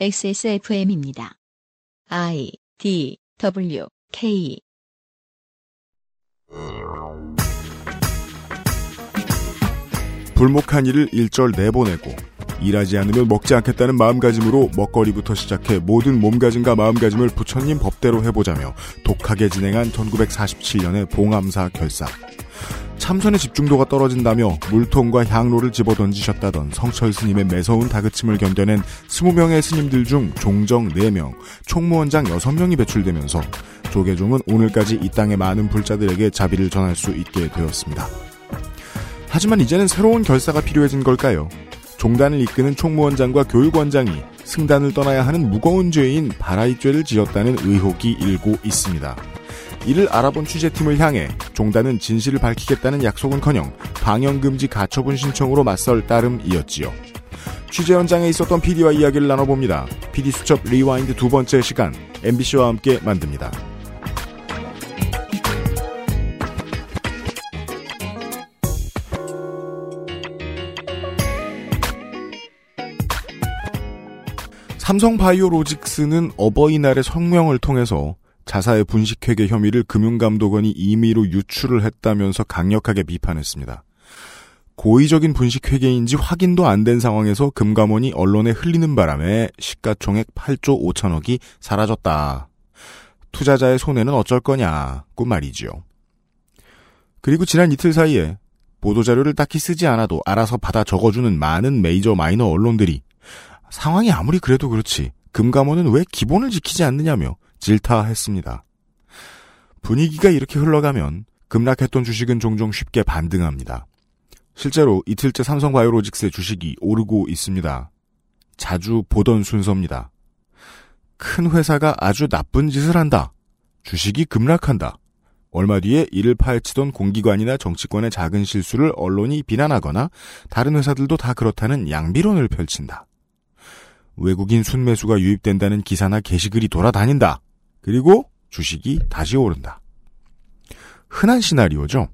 XSFM입니다. I D W K 불목한 일을 일절 내보내고 일하지 않으면 먹지 않겠다는 마음가짐으로 먹거리부터 시작해 모든 몸가짐과 마음가짐을 부처님 법대로 해보자며 독하게 진행한 1947년의 봉암사 결사. 참선의 집중도가 떨어진다며 물통과 향로를 집어 던지셨다던 성철 스님의 매서운 다그침을 견뎌낸 20명의 스님들 중 종정 4명, 총무원장 6명이 배출되면서 조계종은 오늘까지 이 땅의 많은 불자들에게 자비를 전할 수 있게 되었습니다. 하지만 이제는 새로운 결사가 필요해진 걸까요? 종단을 이끄는 총무원장과 교육원장이 승단을 떠나야 하는 무거운 죄인 바라이죄를 지었다는 의혹이 일고 있습니다. 이를 알아본 취재팀을 향해 종단은 진실을 밝히겠다는 약속은커녕 방영금지 가처분 신청으로 맞설 따름이었지요. 취재 현장에 있었던 PD와 이야기를 나눠봅니다. PD 수첩 rewind 두 번째 시간 MBC와 함께 만듭니다. 삼성바이오로직스는 어버이날의 성명을 통해서 자사의 분식회계 혐의를 금융감독원이 임의로 유출을 했다면서 강력하게 비판했습니다. 고의적인 분식회계인지 확인도 안 된 상황에서 금감원이 언론에 흘리는 바람에 시가총액 8조 5천억이 사라졌다. 투자자의 손해는 어쩔 거냐고 말이지요. 그리고 지난 이틀 사이에 보도자료를 딱히 쓰지 않아도 알아서 받아 적어주는 많은 메이저 마이너 언론들이 상황이 아무리 그래도 그렇지 금감원은 왜 기본을 지키지 않느냐며 질타했습니다. 분위기가 이렇게 흘러가면 급락했던 주식은 종종 쉽게 반등합니다. 실제로 이틀째 삼성바이오로직스의 주식이 오르고 있습니다. 자주 보던 순서입니다. 큰 회사가 아주 나쁜 짓을 한다. 주식이 급락한다. 얼마 뒤에 이를 파헤치던 공기관이나 정치권의 작은 실수를 언론이 비난하거나 다른 회사들도 다 그렇다는 양비론을 펼친다. 외국인 순매수가 유입된다는 기사나 게시글이 돌아다닌다. 그리고 주식이 다시 오른다. 흔한 시나리오죠.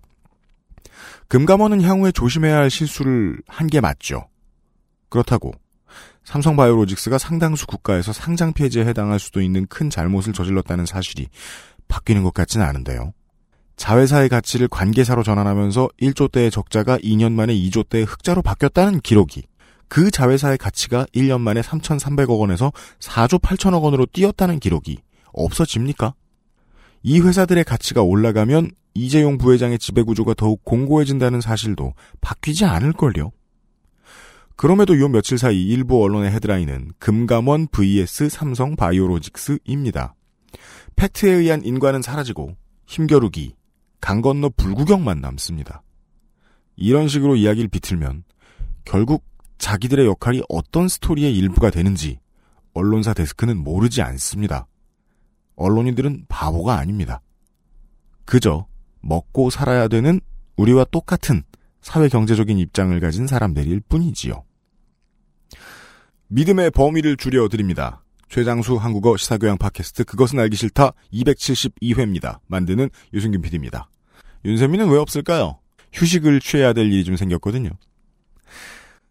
금감원은 향후에 조심해야 할 실수를 한 게 맞죠. 그렇다고 삼성바이오로직스가 상당수 국가에서 상장 폐지에 해당할 수도 있는 큰 잘못을 저질렀다는 사실이 바뀌는 것 같지는 않은데요. 자회사의 가치를 관계사로 전환하면서 1조 대의 적자가 2년 만에 2조 대의 흑자로 바뀌었다는 기록이 그 자회사의 가치가 1년 만에 3,300억 원에서 4조 8천억 원으로 뛰었다는 기록이 없어집니까? 이 회사들의 가치가 올라가면 이재용 부회장의 지배구조가 더욱 공고해진다는 사실도 바뀌지 않을걸요? 그럼에도 요 며칠 사이 일부 언론의 헤드라인은 금감원 vs 삼성 바이오로직스입니다. 팩트에 의한 인과는 사라지고 힘겨루기, 강 건너 불구경만 남습니다. 이런 식으로 이야기를 비틀면 결국 자기들의 역할이 어떤 스토리의 일부가 되는지 언론사 데스크는 모르지 않습니다. 언론인들은 바보가 아닙니다. 그저 먹고 살아야 되는 우리와 똑같은 사회 경제적인 입장을 가진 사람들일 뿐이지요. 믿음의 범위를 줄여드립니다. 최장수 한국어 시사교양 팟캐스트 그것은 알기 싫다 272회입니다. 만드는 유승균 PD입니다. 윤세민은 왜 없을까요? 휴식을 취해야 될 일이 좀 생겼거든요.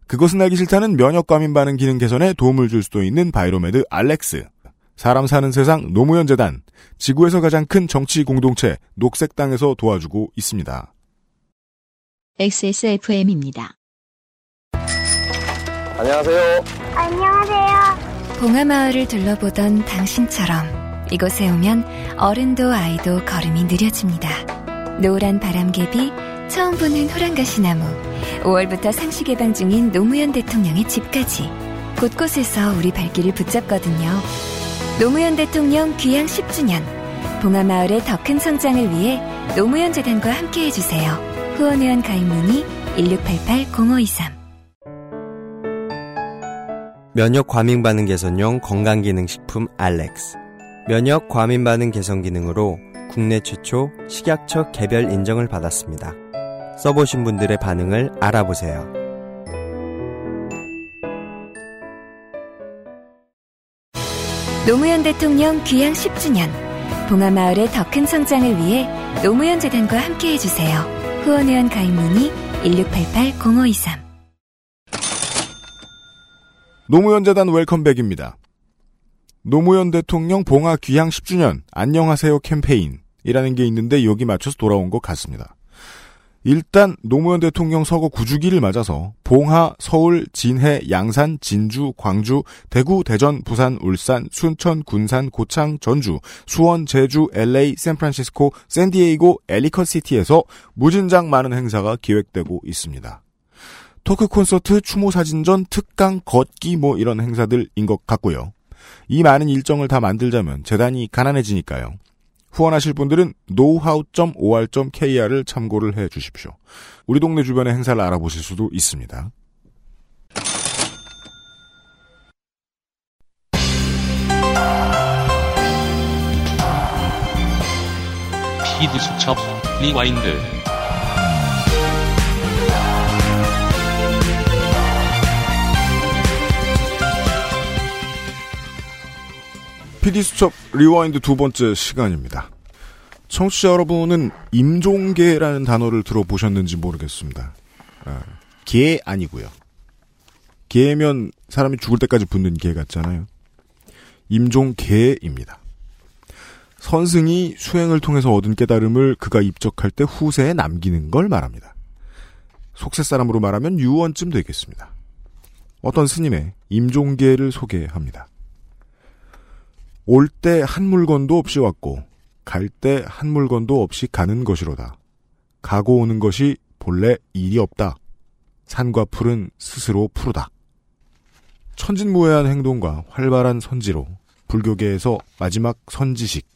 그것은 알기 싫다는 면역 과민 반응 기능 개선에 도움을 줄 수도 있는 바이로메드 알렉스. 사람 사는 세상 노무현 재단. 지구에서 가장 큰 정치 공동체 녹색당에서 도와주고 있습니다. XSFM입니다. 안녕하세요. 안녕하세요. 봉하마을을 둘러보던 당신처럼 이곳에 오면 어른도 아이도 걸음이 느려집니다. 노란 바람개비, 처음 보는 호랑가시나무, 5월부터 상시 개방 중인 노무현 대통령의 집까지 곳곳에서 우리 발길을 붙잡거든요. 노무현 대통령 귀향 10주년, 봉하마을의 더 큰 성장을 위해 노무현 재단과 함께 해 주세요. 후원 회원 가입 문의 1688-0523 면역 과민 반응 개선용 건강 기능 식품 알렉스. 면역 과민 반응 개선 기능으로 국내 최초 식약처 개별 인정을 받았습니다. 써보신 분들의 반응을 알아보세요. 노무현 대통령 귀향 10주년 봉하마을의 더 큰 성장을 위해 노무현 재단과 함께 해주세요. 후원회원 가입 문의 1688-0523 노무현 재단 웰컴백입니다. 노무현 대통령 봉화 귀향 10주년 안녕하세요 캠페인이라는 게 있는데 여기 맞춰서 돌아온 것 같습니다. 일단 노무현 대통령 서거 9주기를 맞아서 봉하, 서울, 진해, 양산, 진주, 광주, 대구, 대전, 부산, 울산, 순천, 군산, 고창, 전주, 수원, 제주, LA, 샌프란시스코, 샌디에이고, 엘리컷시티에서 무진장 많은 행사가 기획되고 있습니다. 토크 콘서트, 추모 사진전, 특강, 걷기 뭐 이런 행사들인 것 같고요. 이 많은 일정을 다 만들자면 재단이 가난해지니까요. 후원하실 분들은 knowhow.or.kr을 참고를 해 주십시오. 우리 동네 주변의 행사를 알아보실 수도 있습니다. PD 수첩 rewind PD수첩 rewind 두 번째 시간입니다. 청취자 여러분은 임종게라는 단어를 들어보셨는지 모르겠습니다. 아, 계 아니고요. 계면 사람이 죽을 때까지 붓는 계 같잖아요. 임종게입니다. 선승이 수행을 통해서 얻은 깨달음을 그가 입적할 때 후세에 남기는 걸 말합니다. 속세 사람으로 말하면 유언쯤 되겠습니다. 어떤 스님의 임종계를 소개합니다. 올 때 한 물건도 없이 왔고 갈 때 한 물건도 없이 가는 것이로다. 가고 오는 것이 본래 일이 없다. 산과 풀은 스스로 푸르다. 천진무해한 행동과 활발한 선지로 불교계에서 마지막 선지식,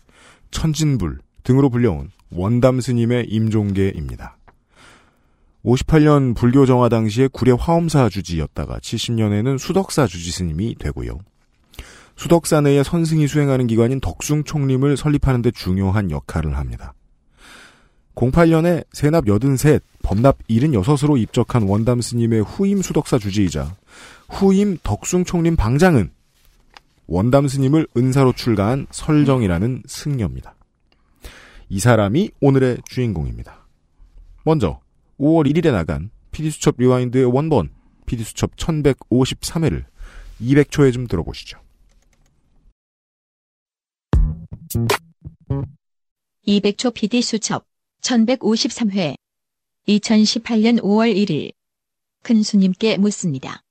천진불 등으로 불려온 원담 스님의 임종계입니다. 58년 불교 정화 당시에 구례 화엄사 주지였다가 70년에는 수덕사 주지 스님이 되고요. 수덕사 내에 선승이 수행하는 기관인 덕숭 총림을 설립하는 데 중요한 역할을 합니다. 08년에 세납 83, 범납 76으로 입적한 원담 스님의 후임 수덕사 주지이자 후임 덕숭 총림 방장은 원담 스님을 은사로 출가한 설정이라는 승려입니다. 이 사람이 오늘의 주인공입니다. 먼저 5월 1일에 나간 PD수첩 rewind의 원본 PD수첩 1153회를 200초에 좀 들어보시죠. 200초 PD 수첩 1153회 2018년 5월 1일 큰 스님께 묻습니다.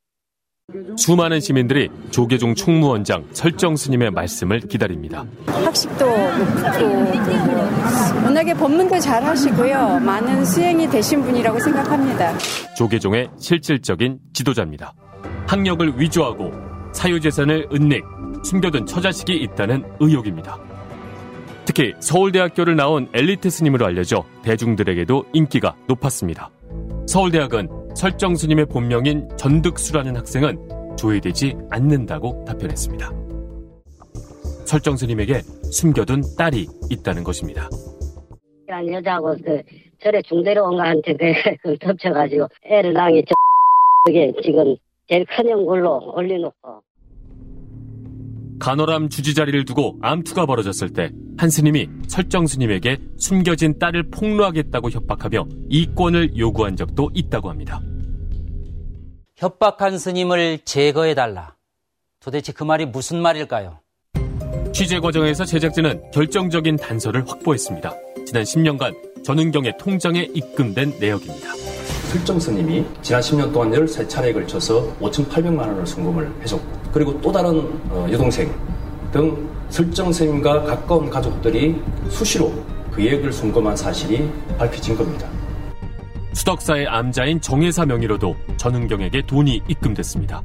수많은 시민들이 조계종 총무원장 설정 스님의 말씀을 기다립니다. 학식도 높고 워낙에 법문도 잘 하시고요. 많은 수행이 되신 분이라고 생각합니다. 조계종의 실질적인 지도자입니다. 학력을 위조하고 사유재산을 은닉, 숨겨둔 처자식이 있다는 의혹입니다. 특히 서울대학교를 나온 엘리트 스님으로 알려져 대중들에게도 인기가 높았습니다. 서울대학은 설정 스님의 본명인 전득수라는 학생은 조회되지 않는다고 답변했습니다. 설정 스님에게 숨겨둔 딸이 있다는 것입니다. 한 여자하고 그 절에 중대로 온 거한테 그 덮쳐가지고 애를 낳이 저 그게 지금 제일 큰 형굴로 올려놓고 간호람 주지 자리를 두고 암투가 벌어졌을 때 한 스님이 설정 스님에게 숨겨진 딸을 폭로하겠다고 협박하며 이권을 요구한 적도 있다고 합니다. 협박한 스님을 제거해달라. 도대체 그 말이 무슨 말일까요? 취재 과정에서 제작진은 결정적인 단서를 확보했습니다. 지난 10년간 전은경의 통장에 입금된 내역입니다. 설정 스님이 지난 10년 동안 13차례에 걸쳐서 5,800만 원을 송금을 해줬고 그리고 또 다른 어, 여동생 등 설정 스님과 가까운 가족들이 수시로 그 예액을 송금한 사실이 밝혀진 겁니다. 수덕사의 암자인 정혜사 명의로도 전은경에게 돈이 입금됐습니다.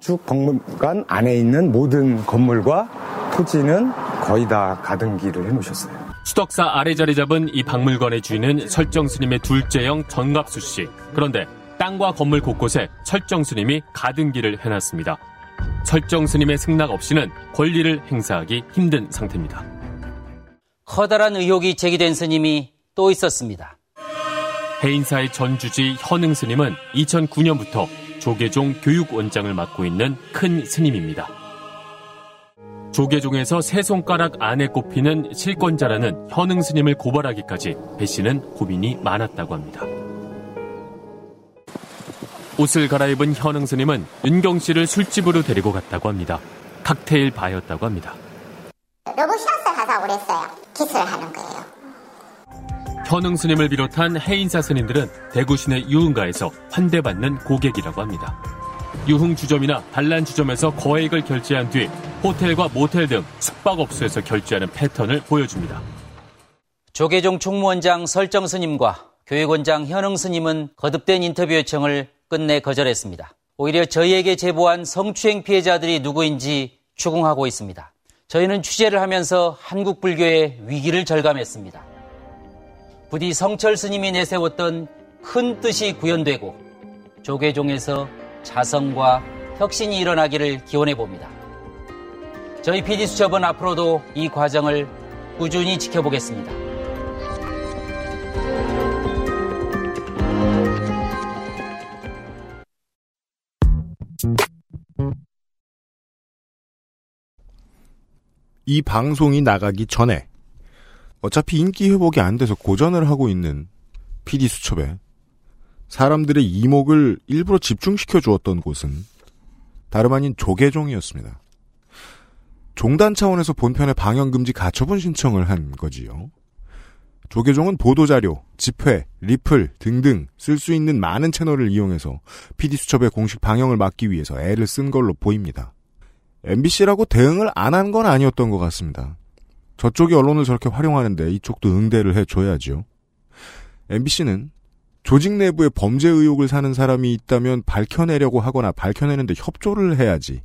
쭉 박물관 안에 있는 모든 건물과 토지는 거의 다 가등기를 해놓으셨어요. 수덕사 아래 자리 잡은 이 박물관의 주인은 설정 스님의 둘째 형 전갑수 씨. 그런데 땅과 건물 곳곳에 설정 스님이 가등기를 해놨습니다. 설정 스님의 승낙 없이는 권리를 행사하기 힘든 상태입니다. 커다란 의혹이 제기된 스님이 또 있었습니다. 해인사의 전주지 현흥 스님은 2009년부터 조계종 교육원장을 맡고 있는 큰 스님입니다. 조계종에서 세 손가락 안에 꼽히는 실권자라는 현흥 스님을 고발하기까지 배 씨는 고민이 많았다고 합니다. 옷을 갈아입은 현흥 스님은 은경 씨를 술집으로 데리고 갔다고 합니다. 칵테일 바였다고 합니다. 로봇이었어 하자고 그랬어요. 기술을 하는 거예요. 현흥 스님을 비롯한 해인사 스님들은 대구 시내 유흥가에서 환대받는 고객이라고 합니다. 유흥 주점이나 반란 주점에서 거액을 결제한 뒤 호텔과 모텔 등 숙박업소에서 결제하는 패턴을 보여줍니다. 조계종 총무원장 설정 스님과 교육원장 현흥 스님은 거듭된 인터뷰 요청을 끝내 거절했습니다. 오히려 저희에게 제보한 성추행 피해자들이 누구인지 추궁하고 있습니다. 저희는 취재를 하면서 한국 불교의 위기를 절감했습니다. 부디 성철 스님이 내세웠던 큰 뜻이 구현되고 조계종에서 자성과 혁신이 일어나기를 기원해 봅니다. 저희 PD수첩은 앞으로도 이 과정을 꾸준히 지켜보겠습니다. 이 방송이 나가기 전에 어차피 인기 회복이 안 돼서 고전을 하고 있는 PD 수첩에 사람들의 이목을 일부러 집중시켜 주었던 곳은 다름 아닌 조계종이었습니다. 종단 차원에서 본편의 방영금지 가처분 신청을 한 거지요. 조계종은 보도자료, 집회, 리플 등등 쓸 수 있는 많은 채널을 이용해서 PD수첩의 공식 방영을 막기 위해서 애를 쓴 걸로 보입니다. MBC라고 대응을 안 한 건 아니었던 것 같습니다. 저쪽이 언론을 저렇게 활용하는데 이쪽도 응대를 해줘야죠. MBC는 조직 내부에 범죄 의혹을 사는 사람이 있다면 밝혀내려고 하거나 밝혀내는데 협조를 해야지.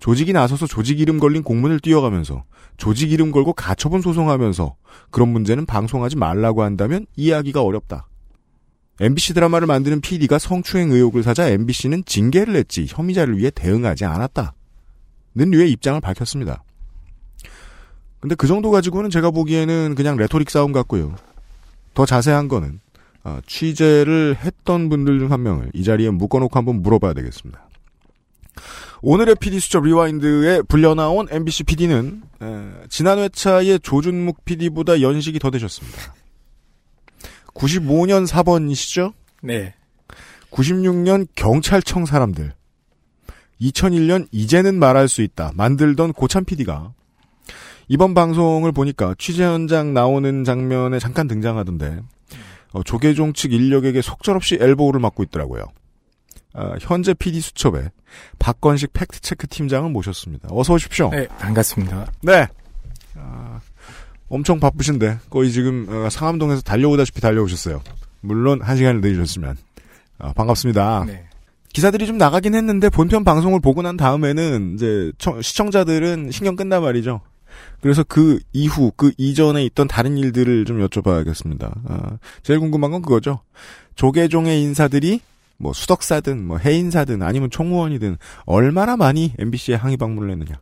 조직이 나서서 조직 이름 걸린 공문을 띄워가면서 조직 이름 걸고 가처분 소송하면서 그런 문제는 방송하지 말라고 한다면 이해하기가 어렵다. MBC 드라마를 만드는 PD가 성추행 의혹을 사자 MBC는 징계를 했지 혐의자를 위해 대응하지 않았다. 는 류의 입장을 밝혔습니다. 근데 그 정도 가지고는 제가 보기에는 그냥 rhetoric 싸움 같고요. 더 자세한 거는 아, 취재를 했던 분들 중 한 명을 이 자리에 묶어놓고 한번 물어봐야 되겠습니다. 오늘의 PD 수첩 rewind에 불려나온 MBC PD는 에, 지난 회차의 조준묵 PD보다 연식이 더 되셨습니다. 95년 사번이시죠? 네. 96년 경찰청 사람들. 2001년 이제는 말할 수 있다. 만들던 고참 PD가 이번 방송을 보니까 취재 현장 나오는 장면에 잠깐 등장하던데 어, 조계종 측 인력에게 속절없이 엘보우를 맡고 있더라고요. 아, 현재 PD 수첩에 박건식 팩트체크 팀장을 모셨습니다. 어서 오십시오. 네, 반갑습니다. 네. 아, 엄청 바쁘신데 거의 지금 어, 상암동에서 달려오다시피 달려오셨어요. 물론 한 시간을 늦으셨으면 아, 반갑습니다. 네. 기사들이 좀 나가긴 했는데 본편 방송을 보고 난 다음에는 이제 시청자들은 신경 끝나 말이죠. 그래서 그 이후 그 이전에 있던 다른 일들을 좀 여쭤봐야겠습니다. 아, 제일 궁금한 건 그거죠. 조계종의 인사들이 뭐 수덕사든 뭐 해인사든 아니면 총무원이든 얼마나 많이 MBC에 항의 방문을 했느냐.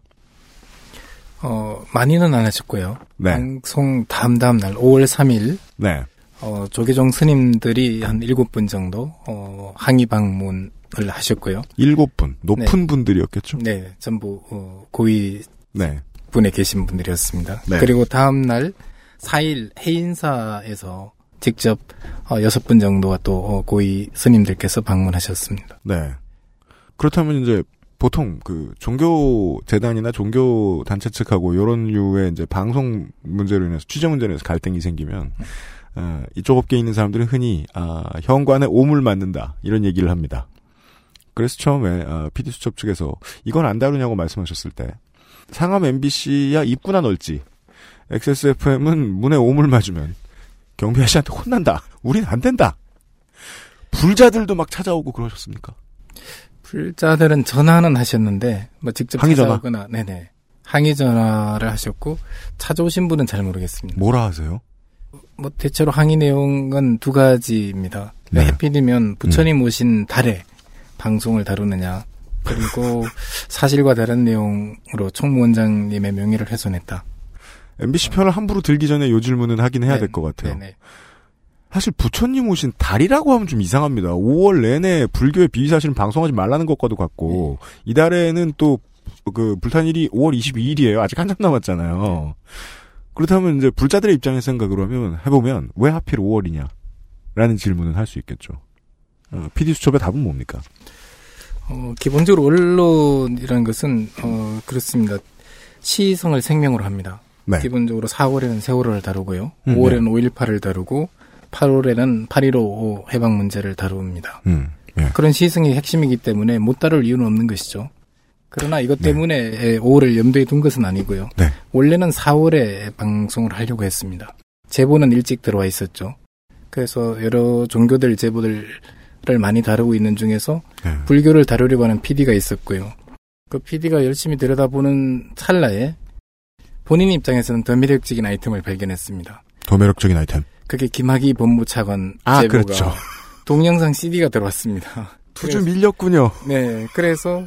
어 많이는 안 하셨고요. 네. 방송 다음 다음 날 5월 3일 네. 어 조계종 스님들이 한 7분 정도 어 항의 방문 을 하셨고요. 7분 높은 네. 분들이었겠죠. 네, 전부 어, 고위 네. 분에 계신 분들이었습니다. 네. 그리고 다음 날 4일 해인사에서 직접 어, 6분 정도가 또 어, 고위 스님들께서 방문하셨습니다. 네. 그렇다면 이제 보통 그 종교 재단이나 종교 단체 측하고 이런 류의 이제 방송 문제로 인해서 취재 문제로 인해서 갈등이 생기면 어, 이쪽 업계에 있는 사람들은 흔히 아, 현관에 오물 맞는다 이런 얘기를 합니다. 그래서 처음에 어, PD 수첩 측에서 이건 안 다루냐고 말씀하셨을 때 상암 MBC야 입구나 넓지 XSFM은 문에 오물 맞으면 경비 아저씨한테 혼난다. 우린 안 된다. 불자들도 막 찾아오고 그러셨습니까? 불자들은 전화는 하셨는데 뭐 직접 항의 전화? 찾아오거나 네네 항의 전화를 하셨고 찾아오신 분은 잘 모르겠습니다. 뭐라 하세요? 뭐 대체로 항의 내용은 두 가지입니다. 네. 해필이면 부처님 오신 달에 방송을 다루느냐 그리고 사실과 다른 내용으로 총무원장님의 명예를 훼손했다. MBC 편을 함부로 들기 전에 요 질문은 하긴 해야 될 것 같아요. 네네. 사실 부처님 오신 달이라고 하면 좀 이상합니다. 5월 내내 불교의 비위 사실은 방송하지 말라는 것과도 같고 이 달에는 또 그 불탄일이 5월 22일이에요. 아직 한참 남았잖아요. 그렇다면 이제 불자들의 입장에서 생각을 하면 해보면 왜 하필 5월이냐? 라는 질문은 할 수 있겠죠. 어, PD 수첩의 답은 뭡니까? 어, 기본적으로 언론이라는 것은 어, 그렇습니다. 시성을 생명으로 합니다. 네. 기본적으로 4월에는 세월호를 다루고요. 음, 5월에는 5.18을 다루고 8월에는 8.15 해방 문제를 다룹니다. 음, 예. 그런 시성이 핵심이기 때문에 못 다룰 이유는 없는 것이죠. 그러나 이것 때문에 5월을 염두에 둔 것은 아니고요. 네. 원래는 4월에 방송을 하려고 했습니다. 제보는 일찍 들어와 있었죠. 그래서 여러 종교들 제보들 을 많이 다루고 있는 중에서 네. 불교를 다루려고 하는 PD가 있었고요. 그 PD가 열심히 들여다보는 찰나에 본인 입장에서는 더 매력적인 아이템을 발견했습니다. 더 매력적인 아이템. 그게 김학의 법무차관 아, 제보가 그렇죠. 동영상 CD가 들어왔습니다. 투주 밀렸군요. 네, 그래서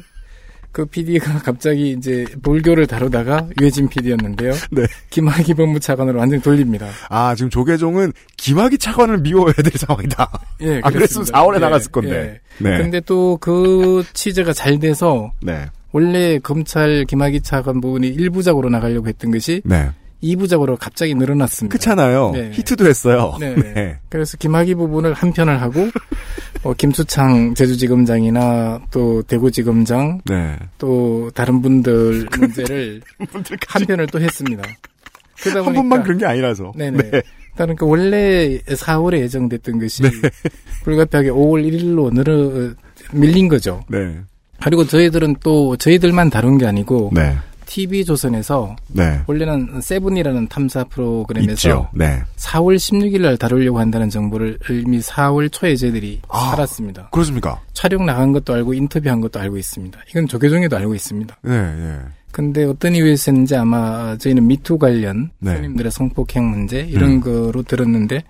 그 PD가 갑자기 이제 불교를 다루다가 유해진 PD였는데요. 네. 김학의 법무 차관으로 완전 히 돌립니다. 아, 지금 조계종은 김학의 차관을 미워해야 될 상황이다. 예, 아, 그랬으면 그렇습니다. 4월에 예, 나갔을 건데. 네. 근데 또 그 취재가 잘 돼서 네. 원래 검찰 김학의 차관 부분이 1부작으로 나가려고 했던 것이 네. 2부작으로 갑자기 늘어났습니다. 그렇잖아요. 네. 히트도 했어요. 네. 네. 그래서 김학의 부분을 한 편을 하고 어, 김수창 제주지검장이나 또 대구지검장 네. 또 다른 분들 문제를 한 편을 또 했습니다. 그러다 한 보니까 번만 그런 게 아니라서. 네네. 네. 그러니까 원래 4월에 예정됐던 것이 네. 불가피하게 5월 1일로 늘어 밀린 거죠. 네. 그리고 저희들은 또 저희들만 다룬 게 아니고 네. TV 조선에서 네. 원래는 세븐이라는 탐사 프로그램에서 있죠. 네. 4월 16일 날 다루려고 한다는 정보를 이미 4월 초에 저희들이 아. 알았습니다. 그렇습니까? 촬영 나간 것도 알고 인터뷰한 것도 알고 있습니다. 이건 조계종에도 알고 있습니다. 네, 네. 근데 어떤 이유에서인지 아마 저희는 미투 관련 네. 손님들의 성폭행 문제 이런 음. 거로 들었는데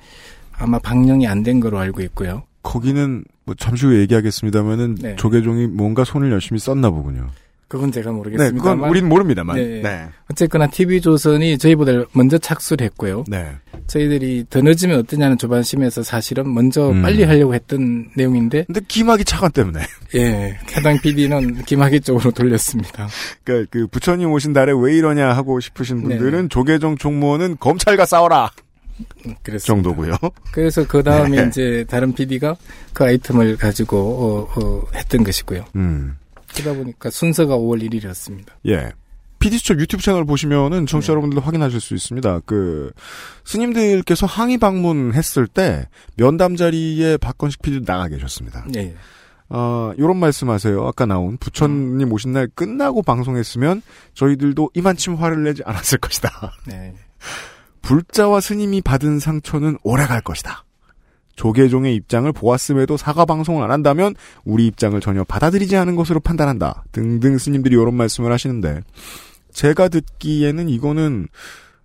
아마 방영이 안 된 거로 알고 있고요. 거기는 뭐 잠시 후에 얘기하겠습니다만은 네. 조계종이 뭔가 손을 열심히 썼나 보군요. 그건 제가 네, 모르겠습니다. 그건 우린 모릅니다만. 네. 어쨌거나 TV조선이 저희보다 먼저 착수를 했고요. 네. 저희들이 더 늦으면 어떠냐는 조반심에서 사실은 먼저 음. 빨리 하려고 했던 내용인데 근데 김학의 차관 때문에. 예, 해당 PD는 김학의 쪽으로 돌렸습니다. 그러니까 그 부처님 오신 달에 왜 이러냐 하고 싶으신 분들은 네. 조계종 총무원은 검찰과 싸워라 그랬습니다. 정도고요. 그래서 그 다음에 네. 이제 다른 PD가 그 아이템을 가지고 어, 어, 했던 것이고요. 음. 그러다 보니까 순서가 5월 1일이었습니다. 예. PD수첩 유튜브 채널 보시면은 청취자 여러분들도 확인하실 수 있습니다. 그, 스님들께서 항의 방문했을 때, 면담 자리에 박건식 PD도 나가 계셨습니다. 예. 어, 요런 말씀 하세요. 아까 나온 부처님 오신 날 끝나고 방송했으면 저희들도 이만침 화를 내지 않았을 것이다. 네. 불자와 스님이 받은 상처는 오래 갈 것이다. 조계종의 입장을 보았음에도 사과 방송을 안 한다면 우리 입장을 전혀 받아들이지 않은 것으로 판단한다. 등등 스님들이 이런 말씀을 하시는데 제가 듣기에는 이거는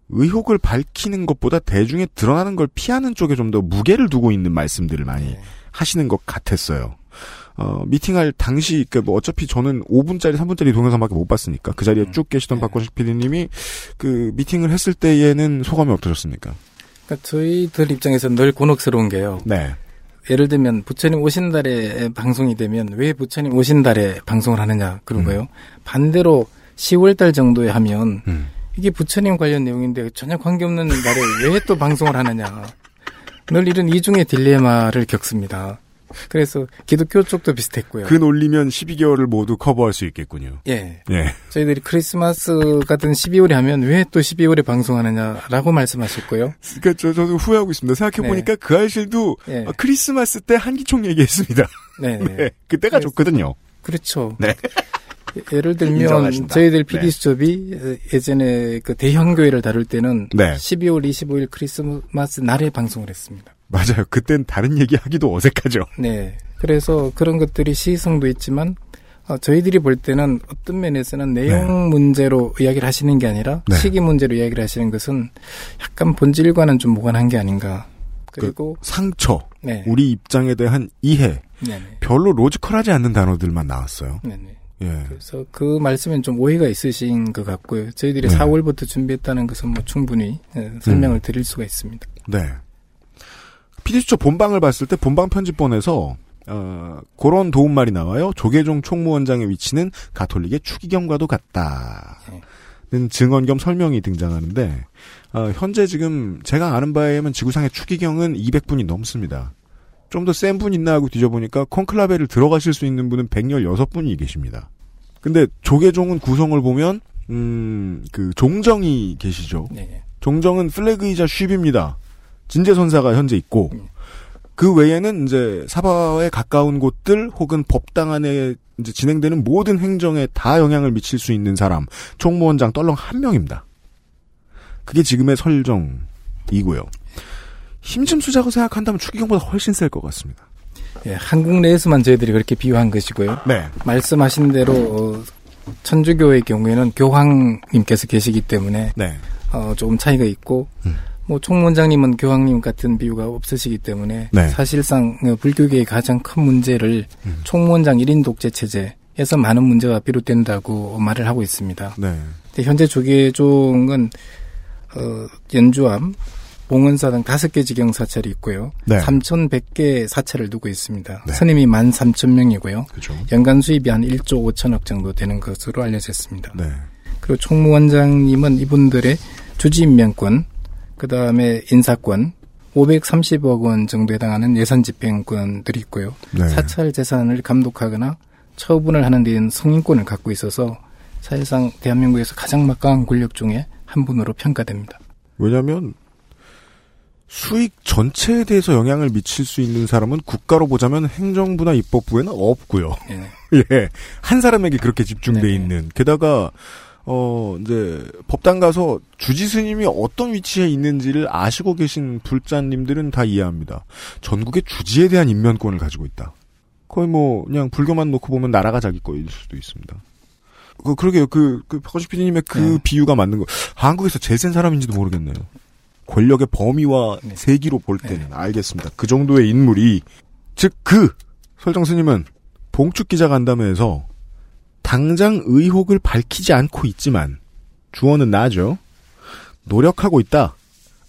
의혹을 밝히는 것보다 대중에 드러나는 걸 피하는 쪽에 좀 더 무게를 두고 있는 말씀들을 많이 하시는 것 같았어요. 어, 미팅할 당시, 그, 뭐, 어차피 저는 5분짜리, 3분짜리 동영상밖에 못 봤으니까, 그 자리에 쭉 계시던 박건식 PD님이, 그, 미팅을 했을 때에는 소감이 어떠셨습니까? 그러니까 저희들 입장에서 늘 곤혹스러운 게요. 네. 예를 들면 부처님 오신 달에 방송이 되면 왜 부처님 오신 달에 방송을 하느냐 그런 거예요. 반대로 10월 달 정도에 하면 음. 이게 부처님 관련 내용인데 전혀 관계없는 날에 왜 또 방송을 하느냐. 늘 이런 이중의 딜레마를 겪습니다. 그래서 기독교 쪽도 비슷했고요. 그 논리면 12개월을 모두 커버할 수 있겠군요. 예. 예. 저희들이 크리스마스 같은 12월에 하면 왜 또 12월에 방송하느냐라고 말씀하셨고요. 그러니까 저, 저도 후회하고 있습니다. 생각해보니까 그 알실도 예. 아, 크리스마스 때 한기총 얘기했습니다. 네. 네. 그때가 좋거든요. 그렇죠. 네. 예를 들면 인정하신다. 저희들 네. PD 수첩이 예전에 그 대형 교회를 다룰 때는 네. 12월 25일 크리스마스 날에 방송을 했습니다. 맞아요. 그땐 다른 얘기 하기도 어색하죠. 네. 그래서 그런 것들이 시성도 있지만 어, 저희들이 볼 때는 어떤 면에서는 내용 문제로 이야기를 하시는 게 아니라 네. 시기 문제로 이야기를 하시는 것은 약간 본질과는 좀 무관한 게 아닌가. 그리고 그 상처, 네. 우리 입장에 대한 이해, 네네. 별로 로지컬하지 않는 단어들만 나왔어요. 네네. 예. 그래서 그 말씀엔 좀 오해가 있으신 것 같고요. 저희들이 네. 4월부터 준비했다는 것은 뭐 충분히 예, 설명을 음. 드릴 수가 있습니다. 네. PD수첩 본방을 봤을 때 본방 편집본에서 어, 그런 도움말이 나와요. 조계종 총무원장의 위치는 가톨릭의 추기경과도 같다 는 증언 겸 설명이 등장하는데 어, 현재 지금 제가 아는 바에 의하면 지구상의 추기경은 200분이 넘습니다. 좀 더 센 분 있나 하고 뒤져보니까 콘클라베를 들어가실 수 있는 분은 116분이 계십니다. 근데 조계종은 구성을 보면 음, 그 종정이 계시죠. 네. 종정은 플래그이자 쉽입니다. 진제선사가 현재 있고 그 외에는 이제 사바에 가까운 곳들 혹은 법당 안에 이제 진행되는 모든 행정에 다 영향을 미칠 수 있는 사람 총무원장 떨렁 한 명입니다. 그게 지금의 설정이고요. 힘 좀 쓰자고 생각한다면 추기경보다 훨씬 셀 것 같습니다. 예, 한국 내에서만 저희들이 그렇게 비유한 것이고요. 네. 말씀하신 대로 어, 천주교의 경우에는 교황님께서 계시기 때문에 네. 어, 조금 차이가 있고 음. 뭐 총무원장님은 교황님 같은 비유가 없으시기 때문에 네. 사실상 어, 불교계의 가장 큰 문제를 음. 총무원장 1인 독재 체제에서 많은 문제가 비롯된다고 말을 하고 있습니다. 네. 현재 조계종은 어, 연주암, 봉은사 등 다섯 개 지경 사찰이 있고요. 네. 3,100개 사찰을 두고 있습니다. 네. 스님이 13,000명이고요. 그렇죠. 연간 수입이 한 1조 5천억 정도 되는 것으로 알려져 있습니다. 네. 그리고 총무원장님은 이분들의 주지임명권, 그 다음에 인사권, 530억 원 정도 해당하는 예산 집행권들이 있고요. 네. 사찰 재산을 감독하거나 처분을 하는 데는 승인권을 갖고 있어서 사실상 대한민국에서 가장 막강한 권력 중에 한 분으로 평가됩니다. 왜냐하면 수익 전체에 대해서 영향을 미칠 수 있는 사람은 국가로 보자면 행정부나 입법부에는 없고요. 네. 예, 한 사람에게 그렇게 집중돼 있는. 게다가 어 이제 법당 가서 주지 스님이 어떤 위치에 있는지를 아시고 계신 불자님들은 다 이해합니다. 전국의 주지에 대한 인면권을 가지고 있다. 거의 뭐 그냥 불교만 놓고 보면 나라가 자기 거일 수도 있습니다. 그 그러게요. 그, 그 박원식 PD님의 그 비유가 맞는 거. 한국에서 제일 센 사람인지도 모르겠네요. 권력의 범위와 세기로 볼 때는 알겠습니다. 그 정도의 인물이 즉 그 설정 스님은 봉축 기자 간담회에서 당장 의혹을 밝히지 않고 있지만 주어는 나죠. 노력하고 있다.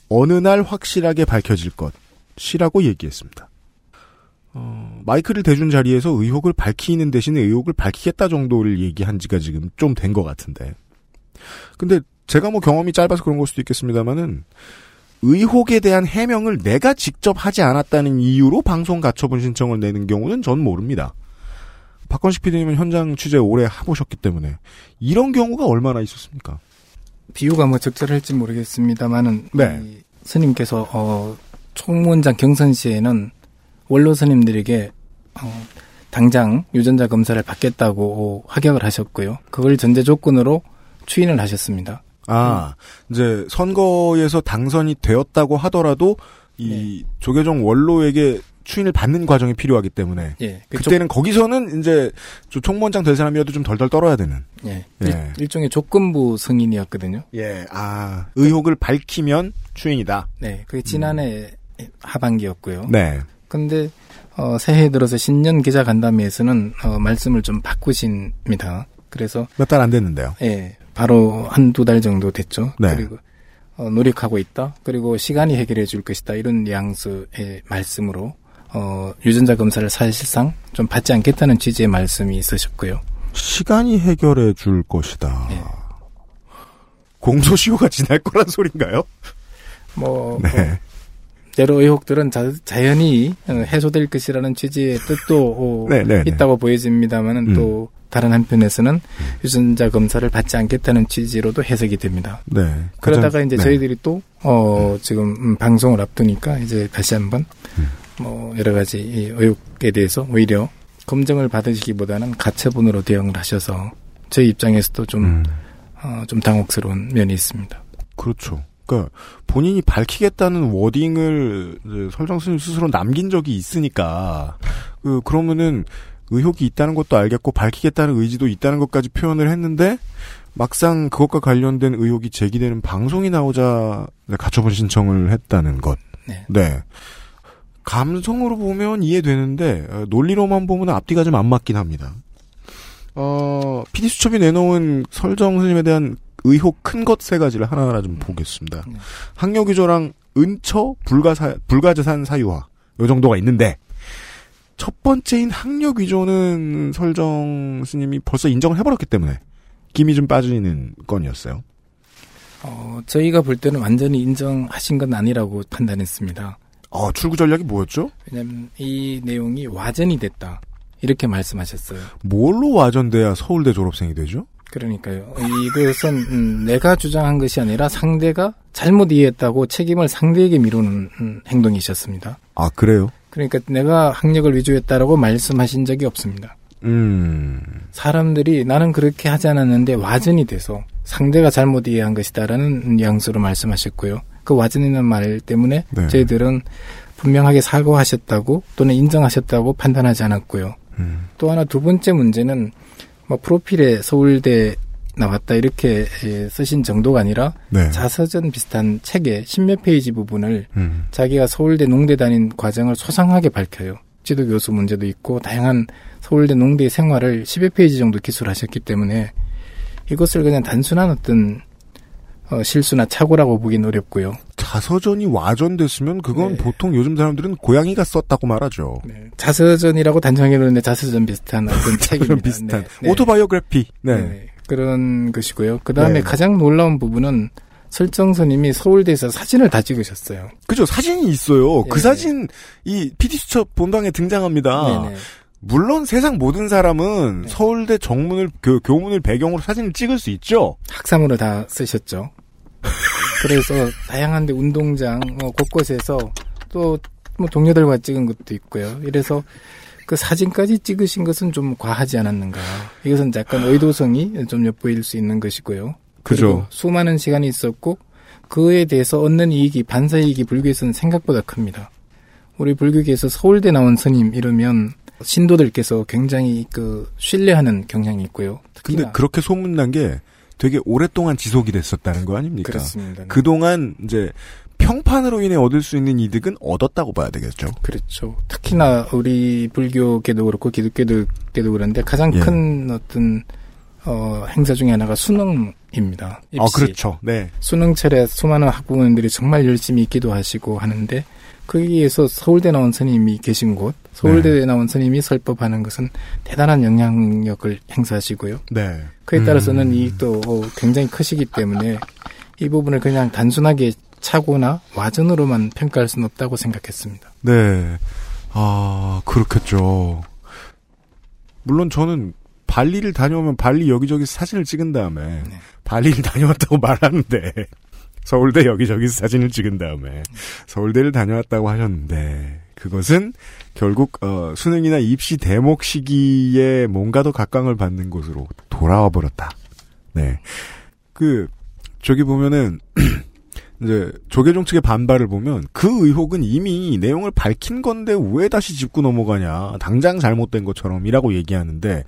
어느 날 확실하게 밝혀질 것이라고 얘기했습니다. 어, 마이크를 대준 자리에서 의혹을 밝히는 대신에 의혹을 밝히겠다 정도를 얘기한 지가 지금 좀 된 것 같은데. 근데 제가 뭐 경험이 짧아서 그런 걸 수도 있겠습니다만은 의혹에 대한 해명을 내가 직접 하지 않았다는 이유로 방송 가처분 신청을 내는 경우는 전 모릅니다. 박건식 PD님은 현장 취재 오래 해보셨기 때문에 이런 경우가 얼마나 있었습니까? 비유가 뭐 적절할지 모르겠습니다만은 네. 이 스님께서 어, 총무원장 경선 시에는 원로 스님들에게 어, 당장 유전자 검사를 받겠다고 합격을 하셨고요. 그걸 전제 조건으로 추인을 하셨습니다. 아, 이제 선거에서 당선이 되었다고 하더라도 이 조계종 원로에게 추인을 받는 과정이 필요하기 때문에 예, 그 그때는 거기서는 이제 저 총무원장 될 사람이라도 좀 덜덜 떨어야 되는. 예. 예. 일, 종의 조건부 승인이었거든요. 예, 아 의혹을 밝히면 추인이다. 네, 그게 지난해 하반기였고요. 네. 근데 어, 새해 들어서 신년 기자 간담회에서는 어, 말씀을 좀 바꾸십니다. 그래서 몇 달 안 됐는데요. 예, 바로 한 두 달 정도 됐죠. 네. 그리고 어, 노력하고 있다. 그리고 시간이 해결해 줄 것이다. 이런 뉘앙스의 말씀으로 어, 유전자 검사를 사실상 좀 받지 않겠다는 취지의 말씀이 있으셨고요. 시간이 해결해 줄 것이다. 공소시효가 지날 거란 소린가요? 뭐, 네. 뭐 여러 의혹들은 자, 자연히 어, 해소될 것이라는 취지의 뜻도 어, 네, 네, 네. 있다고 보여집니다만은 음. 또 다른 한편에서는 유전자 검사를 받지 않겠다는 취지로도 해석이 됩니다. 네. 그러다가 가장- 이제 네. 저희들이 또, 어, 지금, 음, 방송을 앞두니까 이제 다시 한번, 음. 뭐, 여러 가지 이 의혹에 대해서 오히려 검증을 받으시기보다는 가처분으로 대응을 하셔서 저희 입장에서도 좀, 음. 어, 좀 당혹스러운 면이 있습니다. 그렇죠. 그러니까 본인이 밝히겠다는 워딩을 설정 스님 스스로 남긴 적이 있으니까 그 그러면은 의혹이 있다는 것도 알겠고 밝히겠다는 의지도 있다는 것까지 표현을 했는데 막상 그것과 관련된 의혹이 제기되는 방송이 나오자 가처분 신청을 했다는 것. 네. 감성으로 보면 이해되는데 어, 논리로만 보면 앞뒤가 좀 안 맞긴 합니다. 어, PD 수첩이 내놓은 설정 스님에 대한 의혹 큰 것 세 가지를 하나하나 좀 보겠습니다. 학력 위조랑 은처 불가사, 불가재산 사유화. 요 정도가 있는데, 첫 번째인 학력 위조는 설정 스님이 벌써 인정을 해버렸기 때문에, 김이 좀 빠지는 건이었어요. 어, 저희가 볼 때는 완전히 인정하신 건 아니라고 판단했습니다. 어, 출구 전략이 뭐였죠? 왜냐면 이 내용이 와전이 됐다. 이렇게 말씀하셨어요. 뭘로 와전돼야 서울대 졸업생이 되죠? 그러니까요. 이것은 음, 내가 주장한 것이 아니라 상대가 잘못 이해했다고 책임을 상대에게 미루는 음, 행동이셨습니다. 아, 그래요? 그러니까 내가 학력을 위조했다라고 말씀하신 적이 없습니다. 음. 사람들이 나는 그렇게 하지 않았는데 와전이 돼서 상대가 잘못 이해한 것이다라는 뉘앙스로 말씀하셨고요. 그 와전이라는 말 때문에 네. 저희들은 분명하게 사과하셨다고 또는 인정하셨다고 판단하지 않았고요. 음. 또 하나 두 번째 문제는 뭐 프로필에 서울대 나왔다 이렇게 예, 쓰신 정도가 아니라 네. 자서전 비슷한 책의 십몇 페이지 부분을 음. 자기가 서울대 농대 다닌 과정을 소상하게 밝혀요. 지도 교수 문제도 있고 다양한 서울대 농대 생활을 10여 페이지 정도 기술하셨기 때문에 이것을 그냥 단순한 어떤 어, 실수나 착오라고 보긴 어렵고요. 자서전이 와전됐으면 그건 네. 보통 요즘 사람들은 고양이가 썼다고 말하죠. 자서전이라고 단정해 놓는데 자서전 비슷한 어떤 책입니다. 비슷한 네, 네. 오토바이오그래피. 네. 네, 그런 것이고요. 그 다음에 네. 가장 놀라운 부분은 설정선님이 서울대에서 사진을 다 찍으셨어요. 그죠 사진이 있어요. 그 예. 사진 이 PD 수첩 본방에 등장합니다. 네네. 물론 세상 모든 사람은 서울대 정문을 교, 교문을 배경으로 사진을 찍을 수 있죠. 학상으로 다 쓰셨죠. 그래서 다양한데 운동장 뭐 곳곳에서 또 뭐 동료들과 찍은 것도 있고요. 이래서 그 사진까지 찍으신 것은 좀 과하지 않았는가. 이것은 약간 의도성이 좀 엿보일 수 있는 것이고요. 그죠. 수많은 시간이 있었고 그에 대해서 얻는 이익이 반사 이익이 불교에서는 생각보다 큽니다. 우리 불교계에서 서울대 나온 스님 이러면 신도들께서 굉장히 그 신뢰하는 경향이 있고요. 근데 그렇게 소문난 게 되게 오랫동안 지속이 됐었다는 거 아닙니까? 그렇습니다. 네. 그동안 이제 평판으로 인해 얻을 수 있는 이득은 얻었다고 봐야 되겠죠. 그렇죠. 특히나 우리 불교계도 그렇고 기독교계도 그런데 가장 예. 큰 어떤 어, 행사 중에 하나가 수능입니다. 입시. 아, 그렇죠. 네. 수능철에 수많은 학부모님들이 정말 열심히 기도 하시고 하는데 거기에서 서울대 나온 스님이 계신 곳, 서울대에 네. 나온 스님이 설법하는 것은 대단한 영향력을 행사하시고요. 네. 그에 따라서는 음. 이익도 어, 굉장히 크시기 때문에 이 부분을 그냥 단순하게 차고나 와전으로만 평가할 수는 없다고 생각했습니다. 네. 아, 그렇겠죠. 물론 저는 발리를 다녀오면 발리 여기저기 사진을 찍은 다음에 네. 발리를 다녀왔다고 말하는데 서울대 여기저기 사진을 찍은 다음에 서울대를 다녀왔다고 하셨는데 그것은 결국 어, 수능이나 입시 대목 시기에 뭔가 더 각광을 받는 곳으로 돌아와 버렸다. 네. 그 저기 보면은 이제 조계종 측의 반발을 보면 그 의혹은 이미 내용을 밝힌 건데 왜 다시 짚고 넘어가냐 당장 잘못된 것처럼이라고 얘기하는데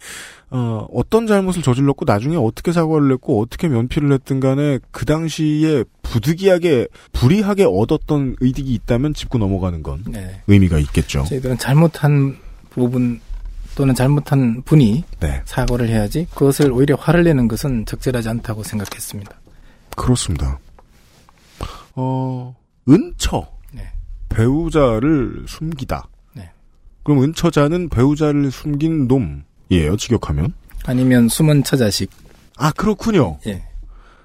어, 어떤 잘못을 저질렀고 나중에 어떻게 사과를 했고 어떻게 면피를 했든 간에 그 당시에 부득이하게 불이하게 얻었던 의득이 있다면 짚고 넘어가는 건 네. 의미가 있겠죠. 저희들은 잘못한 부분 또는 잘못한 분이 네. 사과를 해야지 그것을 오히려 화를 내는 것은 적절하지 않다고 생각했습니다. 그렇습니다. 어, 은처. 네. 배우자를 숨기다. 네. 그럼 은처자는 배우자를 숨긴 놈이에요, 직역하면? 아니면 숨은 처자식. 아, 그렇군요. 예.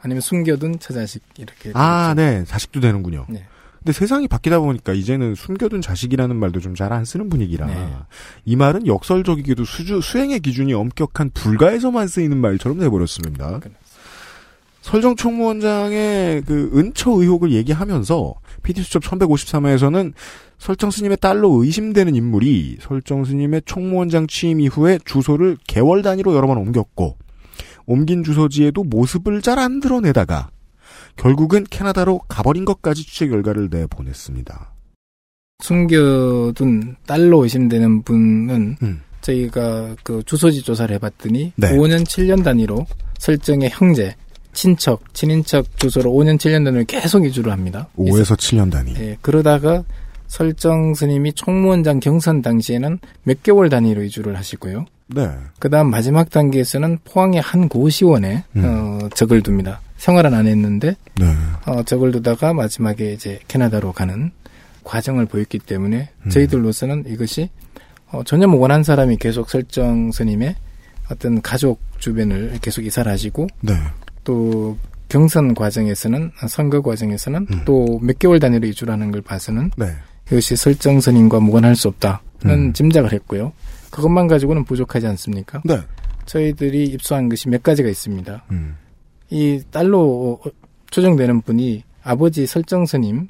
아니면 숨겨둔 처자식 이렇게. 아, 네. 자식도 되는군요. 네. 근데 세상이 바뀌다 보니까 이제는 숨겨둔 자식이라는 말도 좀 잘 안 쓰는 분위기라 네. 이 말은 역설적이게도 수주, 수행의 기준이 엄격한 불가에서만 쓰이는 말처럼 돼버렸습니다. 설정 총무원장의 그 은처 의혹을 얘기하면서 PD수첩 1153회에서는 설정 스님의 딸로 의심되는 인물이 설정 스님의 총무원장 취임 이후에 주소를 개월 단위로 여러 번 옮겼고 옮긴 주소지에도 모습을 잘 안 드러내다가 결국은 캐나다로 가버린 것까지 취재 결과를 내보냈습니다. 숨겨둔 딸로 의심되는 분은 음. 저희가 그 주소지 조사를 해봤더니 네. 5년 7년 단위로 설정의 형제, 친척, 친인척 주소로 5년 7년 단위로 계속 이주를 합니다. 5에서 7년 단위. 예, 그러다가 설정 스님이 총무원장 경선 당시에는 몇 개월 단위로 이주를 하시고요. 네. 그 다음 마지막 단계에서는 포항의 한 고시원에 음. 어, 적을 둡니다. 생활은 안 했는데 네. 어, 적을 두다가 마지막에 이제 캐나다로 가는 과정을 보였기 때문에 음. 저희들로서는 이것이 어, 전혀 무관한 사람이 계속 설정 스님의 어떤 가족 주변을 계속 이사를 하시고 네. 또 경선 과정에서는 선거 과정에서는 음. 또몇 개월 단위로 이주를 하는 걸 봐서는 네. 이것이 설정 스님과 무관할 수 없다는 음. 짐작을 했고요. 그것만 가지고는 부족하지 않습니까? 네. 저희들이 입수한 것이 몇 가지가 있습니다. 음. 이 딸로 추정되는 분이 아버지 설정 스님,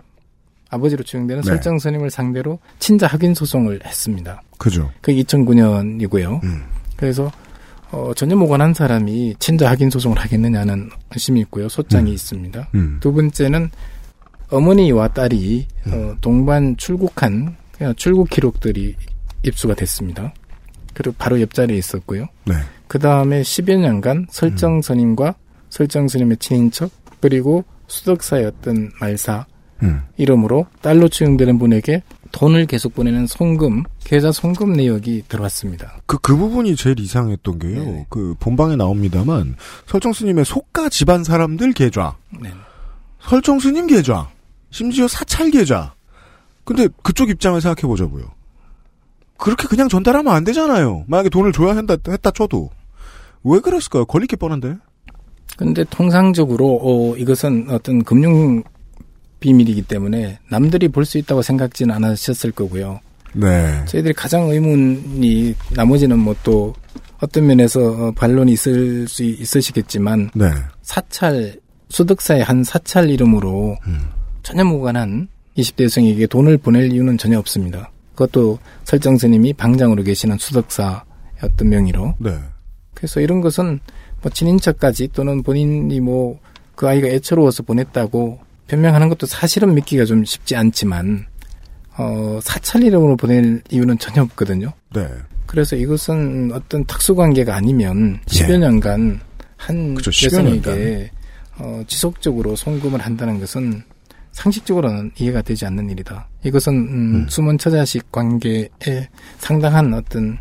아버지로 추정되는 네. 설정 스님을 상대로 친자 확인 소송을 했습니다. 그죠. 그게 2009년이고요. 음. 그래서 어, 전혀 무관한 사람이 친자 확인 소송을 하겠느냐는 의심이 있고요. 소장이 있습니다. 음. 두 번째는 어머니와 딸이 어, 동반 출국한 그냥 출국 기록들이 입수가 됐습니다. 그리고 바로 옆자리에 있었고요. 네. 그 다음에 10여 년간 설정 스님과 설정 스님의 친인척 그리고 수덕사였던 말사 음. 이름으로 딸로 추정되는 분에게 돈을 계속 보내는 송금 계좌 송금 내역이 들어왔습니다. 그, 그 부분이 제일 이상했던 게요. 그, 본방에 나옵니다만, 설정스님의 속가 집안 사람들 계좌. 네. 설정스님 계좌. 심지어 사찰 계좌. 근데 그쪽 입장을 생각해 보자고요. 그렇게 그냥 전달하면 안 되잖아요. 만약에 돈을 줘야 한다, 했다 쳐도. 왜 그랬을까요? 게 뻔한데. 근데 통상적으로 어, 이것은 어떤 금융 비밀이기 때문에 남들이 볼 수 있다고 생각지는 않으셨을 거고요. 네. 저희들이 가장 의문이 나머지는 뭐 또 어떤 면에서 어, 반론이 있을 수 있으시겠지만 네. 사찰 수덕사의 한 사찰 이름으로 전혀 무관한 20대 여성에게 돈을 보낼 이유는 전혀 없습니다. 그것도 설정 스님이 방장으로 계시는 수덕사였던 명의로. 네. 그래서 이런 것은 뭐 친인척까지 또는 본인이 뭐 그 아이가 애처로워서 보냈다고 변명하는 것도 사실은 믿기가 좀 쉽지 않지만 어 사찰 이름으로 보낼 이유는 전혀 없거든요. 네. 그래서 이것은 어떤 특수 관계가 아니면 예. 10여 년간 한 그죠, 10여 여성에게 어, 지속적으로 송금을 한다는 것은 상식적으로는 이해가 되지 않는 일이다. 이것은 음, 숨은 처자식 관계에 상당한 어떤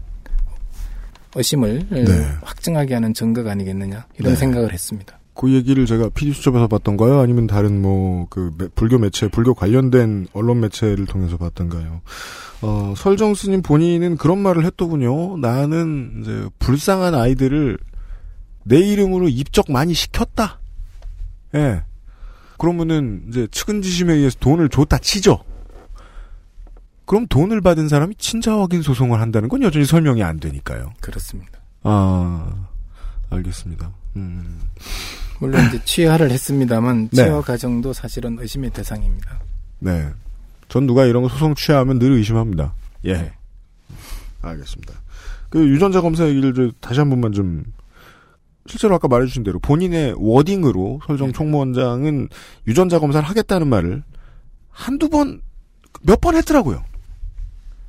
의심을 네. 확증하게 하는 증거가 아니겠느냐 이런 네. 생각을 했습니다. 그 얘기를 제가 PD수첩에서 봤던가요? 아니면 다른 뭐, 그, 매- 불교 매체, 불교 관련된 언론 매체를 통해서 봤던가요? 어, 설정 스님 본인은 그런 말을 했더군요. 나는 이제 불쌍한 아이들을 내 이름으로 입적 많이 시켰다. 예. 그러면은 이제 측은지심에 의해서 돈을 줬다 치죠. 그럼 돈을 받은 사람이 친자 확인 소송을 한다는 건 여전히 설명이 안 되니까요. 그렇습니다. 아, 알겠습니다. 음. 물론 이제 취하를 했습니다만 네. 취하 과정도 사실은 의심의 대상입니다. 네. 전 누가 이런 거 소송 취하면 늘 의심합니다. 예. 알겠습니다. 그 유전자 검사 얘기를 저 다시 한 번만 좀 실제로 아까 말해주신 대로 본인의 워딩으로 설정 총무원장은 유전자 검사를 하겠다는 말을 한두 번, 몇 번 했더라고요.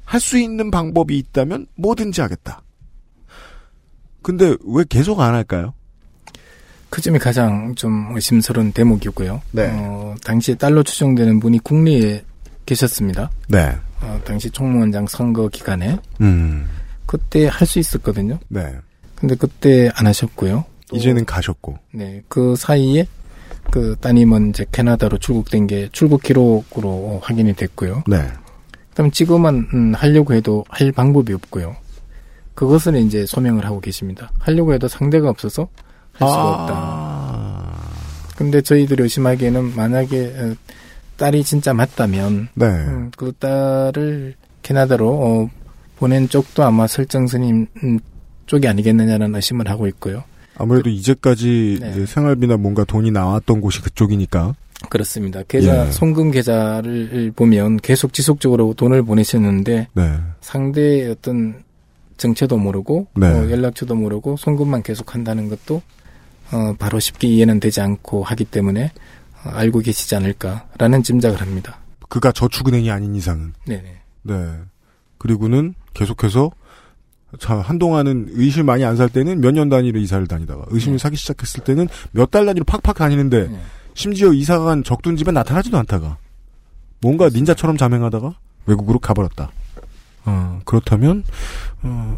할 수 있는 방법이 있다면 뭐든지 하겠다. 근데 왜 계속 안 할까요? 그 점이 가장 좀 의심스러운 대목이고요. 네. 어, 당시에 딸로 추정되는 분이 국내에 계셨습니다. 네. 어, 당시 총무원장 선거 기간에 음. 그때 할 수 있었거든요. 네. 근데 그때 안 하셨고요. 이제는 가셨고. 네. 그 사이에 그 따님은 이제 캐나다로 출국된 게 출국 기록으로 확인이 됐고요. 네. 그다음 지금은 음, 하려고 해도 할 방법이 없고요. 그것을 이제 소명을 하고 계십니다. 하려고 해도 상대가 없어서 할 수가 아. 없다. 근데 저희들이 의심하기에는 만약에 어, 딸이 진짜 맞다면 네. 음, 그 딸을 캐나다로 어, 보낸 쪽도 아마 설정 스님 음, 쪽이 아니겠느냐는 의심을 하고 있고요. 아무래도 이제까지 네. 이제 생활비나 뭔가 돈이 나왔던 곳이 그쪽이니까. 그렇습니다. 계좌 예. 송금 계좌를 보면 계속 지속적으로 돈을 보내셨는데 네. 상대의 어떤 정체도 모르고 네. 어, 연락처도 모르고 송금만 계속 한다는 것도 어, 바로 쉽게 이해는 되지 않고 하기 때문에 어, 알고 계시지 않을까라는 짐작을 합니다. 그가 저축은행이 아닌 이상은. 네네. 네. 그리고는 계속해서 자, 한동안은 의심 많이 안 살 때는 몇 년 단위로 이사를 다니다가 의심이 사기 시작했을 때는 몇 달 단위로 팍팍 다니는데 심지어 이사가 간 적둔 집에 나타나지도 않다가 뭔가 닌자처럼 자맹하다가 외국으로 가버렸다. 어, 그렇다면 어,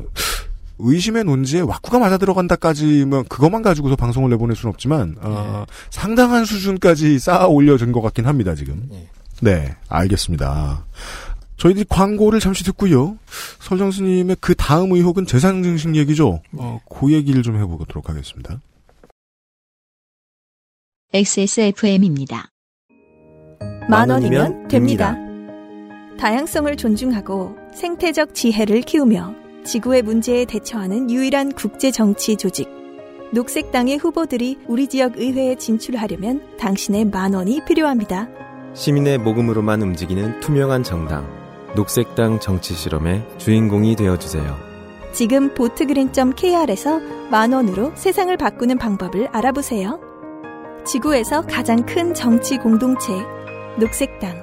의심의 논지에 왁구가 맞아 들어간다까지면 그것만 가지고서 방송을 내보낼 수는 없지만 어, 상당한 수준까지 쌓아 올려진 것 같긴 합니다 지금. 네, 알겠습니다. 저희들이 광고를 잠시 듣고요. 설정수님의 그 다음 의혹은 재산 증식 얘기죠. 어, 그 얘기를 좀 해보도록 하겠습니다. XSFM입니다. 만 원이면 됩니다. 다양성을 존중하고 생태적 지혜를 키우며 지구의 문제에 대처하는 유일한 국제 정치 조직. 녹색당의 후보들이 우리 지역 의회에 진출하려면 당신의 만 원이 필요합니다. 시민의 모금으로만 움직이는 투명한 정당. 녹색당 정치 실험의 주인공이 되어 주세요. 지금 보트그린.kr에서 만 원으로 세상을 바꾸는 방법을 알아보세요. 지구에서 가장 큰 정치 공동체, 녹색당.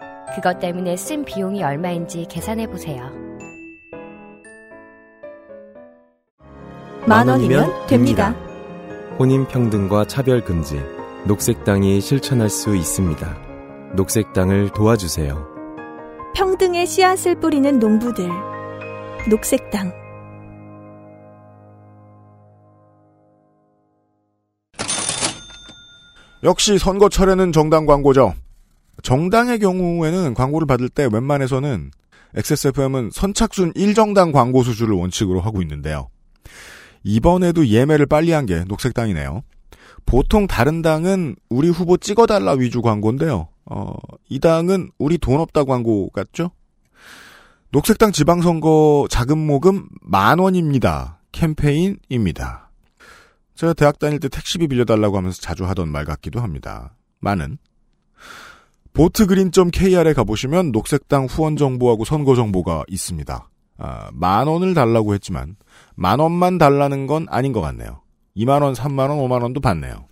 그것 때문에 쓴 비용이 얼마인지 계산해 보세요. 만 원이면 됩니다. 혼인 평등과 차별 금지. 녹색당이 실천할 수 있습니다. 녹색당을 도와주세요. 평등의 씨앗을 뿌리는 농부들. 녹색당. 역시 선거철에는 정당 광고죠. 정당의 경우에는 광고를 받을 때 웬만해서는 XSFM은 선착순 1정당 광고 수주를 원칙으로 하고 있는데요. 이번에도 예매를 빨리 한 게 녹색당이네요. 보통 다른 당은 우리 후보 찍어달라 위주 광고인데요. 어, 이 당은 우리 돈 없다 광고 같죠? 녹색당 지방선거 자금 모금 만 원입니다. 캠페인입니다. 제가 대학 다닐 때 택시비 빌려달라고 하면서 자주 하던 말 같기도 합니다. 많은. 보트그린.kr에 가보시면 녹색당 후원 정보하고 선거 정보가 있습니다. 아, 만 원을 달라고 했지만 만 원만 달라는 건 아닌 것 같네요. 2만 원, 3만 원, 5만 원도 받네요.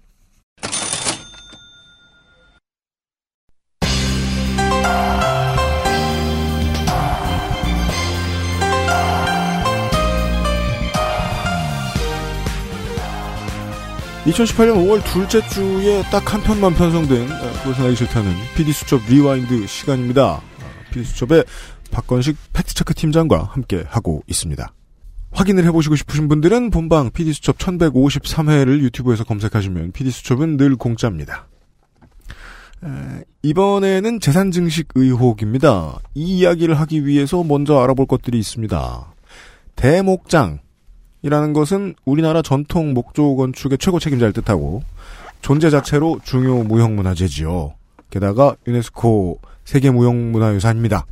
(2018년 5월) 둘째 주에 딱 한 편만 편성된 아, 그것은 알기 싫다는 PD수첩 rewind 시간입니다. PD수첩의 박건식 fact check 팀장과 함께 하고 있습니다. 확인을 해보시고 싶으신 분들은 본방 PD수첩 1153회를 유튜브에서 검색하시면 PD수첩은 늘 공짜입니다. 에, 이번에는 재산 증식 의혹입니다. 이 이야기를 하기 위해서 먼저 알아볼 것들이 있습니다. 대목장 이라는 것은 우리나라 전통 목조 건축의 최고 책임자를 뜻하고 존재 자체로 중요 무형문화재지요. 게다가 유네스코 세계 무형문화유산입니다.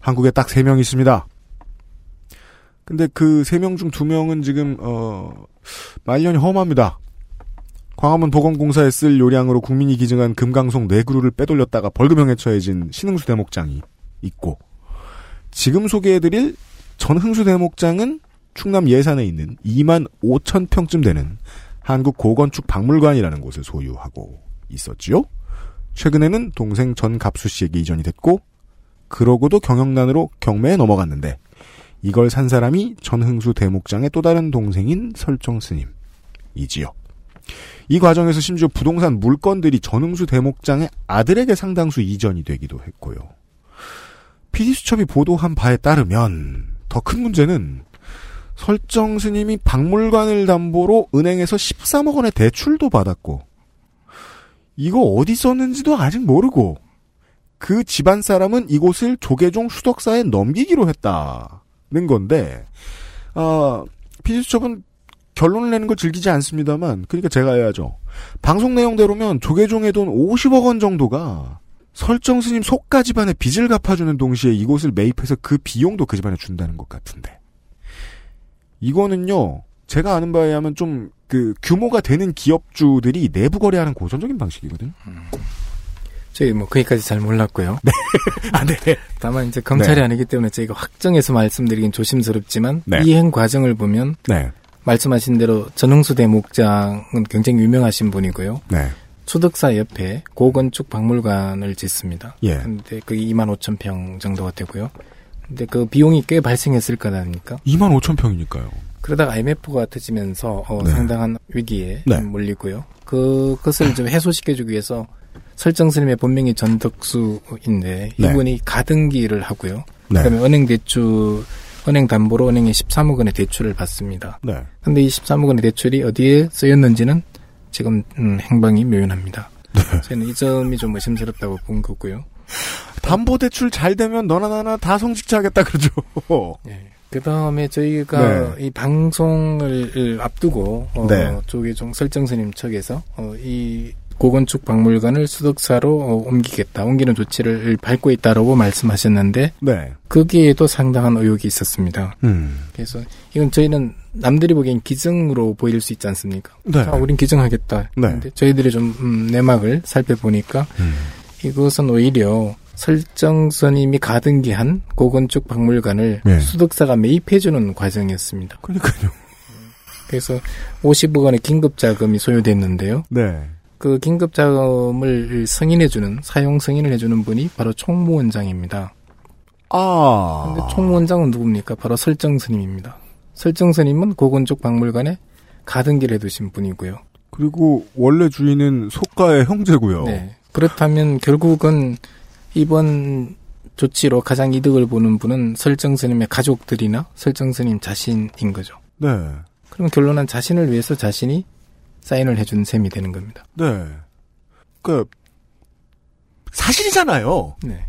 한국에 딱 세 명 있습니다. 근데 그 세 명 중 두 명은 지금 어 말년이 험합니다. 광화문 보건공사에 쓸 요량으로 국민이 기증한 금강송 네 그루를 빼돌렸다가 벌금형에 처해진 신흥수 대목장이 있고 지금 소개해드릴 전흥수 대목장은 충남 예산에 있는 2만 5천 평쯤 되는 한국 고건축 박물관이라는 곳을 소유하고 있었지요. 최근에는 동생 전갑수 씨에게 이전이 됐고 그러고도 경영난으로 경매에 넘어갔는데 이걸 산 사람이 전흥수 대목장의 또 다른 동생인 설정 스님이지요. 이 과정에서 심지어 부동산 물건들이 전흥수 대목장의 아들에게 상당수 이전이 되기도 했고요. PD수첩이 보도한 바에 따르면 더 큰 문제는 설정 스님이 박물관을 담보로 은행에서 13억 원의 대출도 받았고 이거 어디 썼는지도 아직 모르고 그 집안 사람은 이곳을 조계종 수덕사에 넘기기로 했다는 건데 아 피디수첩은 결론을 내는 걸 즐기지 않습니다만 그러니까 제가 해야죠. 방송 내용대로면 조계종의 돈 50억 원 정도가 설정 스님 속가 집안의 빚을 갚아주는 동시에 이곳을 매입해서 그 비용도 그 집안에 준다는 것 같은데 이거는요 제가 아는 바에 하면 좀 그 규모가 되는 기업주들이 내부 거래하는 고전적인 방식이거든요. 저희 뭐 거기까지 잘 몰랐고요. 네. 아, 네. 다만 이제 검찰이 네. 아니기 때문에 저희가 확정해서 말씀드리긴 조심스럽지만 네. 이행 과정을 보면 네. 말씀하신 대로 전흥수 대목장은 굉장히 유명하신 분이고요. 네. 수덕사 옆에 고건축 박물관을 짓습니다. 예. 근데 그게 2만 5천 평 정도가 되고요. 근데 그 비용이 꽤 발생했을 거라니까. 2만 5천 평이니까요. 그러다가 IMF가 터지면서 어, 네. 상당한 위기에 네. 몰리고요. 그것을 좀 해소시켜주기 위해서 설정 스님의 본명이 전덕수인데 네. 이분이 가등기를 하고요. 네. 그다음에 은행 대출 은행 담보로 은행에 13억 원의 대출을 받습니다. 네. 근데 이 13억 원의 대출이 어디에 쓰였는지는 지금 음, 행방이 묘연합니다. 네. 저는 이 점이 좀 의심스럽다고 본 거고요. 담보대출 잘 되면 너나 나나 다 성직자 하겠다 그러죠. 그 다음에 저희가 네. 이 방송을 앞두고 어, 네. 조계종 설정스님 측에서 어, 이 고건축 박물관을 수덕사로 어, 옮기겠다, 옮기는 조치를 밟고 있다라고 말씀하셨는데 네. 거기에도 상당한 의혹이 있었습니다. 음. 그래서 이건 저희는 남들이 보기엔 기증으로 보일 수 있지 않습니까? 네. 자, 우린 기증하겠다. 네. 근데 저희들이 좀 음, 내막을 살펴보니까 이것은 오히려 설정 스님이 가등기한 고건축 박물관을 네. 수덕사가 매입해주는 과정이었습니다. 그러니까요. 그래서 50억 원의 긴급 자금이 소요됐는데요. 네. 그 긴급 자금을 승인해주는 사용 승인을 해주는 분이 바로 총무원장입니다. 아. 근데 총무원장은 누굽니까? 바로 설정 스님입니다. 설정 스님은 고건축 박물관에 가등기를 해두신 분이고요. 그리고 원래 주인은 속가의 형제고요. 네. 그렇다면 결국은 이번 조치로 가장 이득을 보는 분은 설정 스님의 가족들이나 설정 스님 자신인 거죠. 네. 그러면 결론은 자신을 위해서 자신이 사인을 해준 셈이 되는 겁니다. 네. 그 사실이잖아요. 네.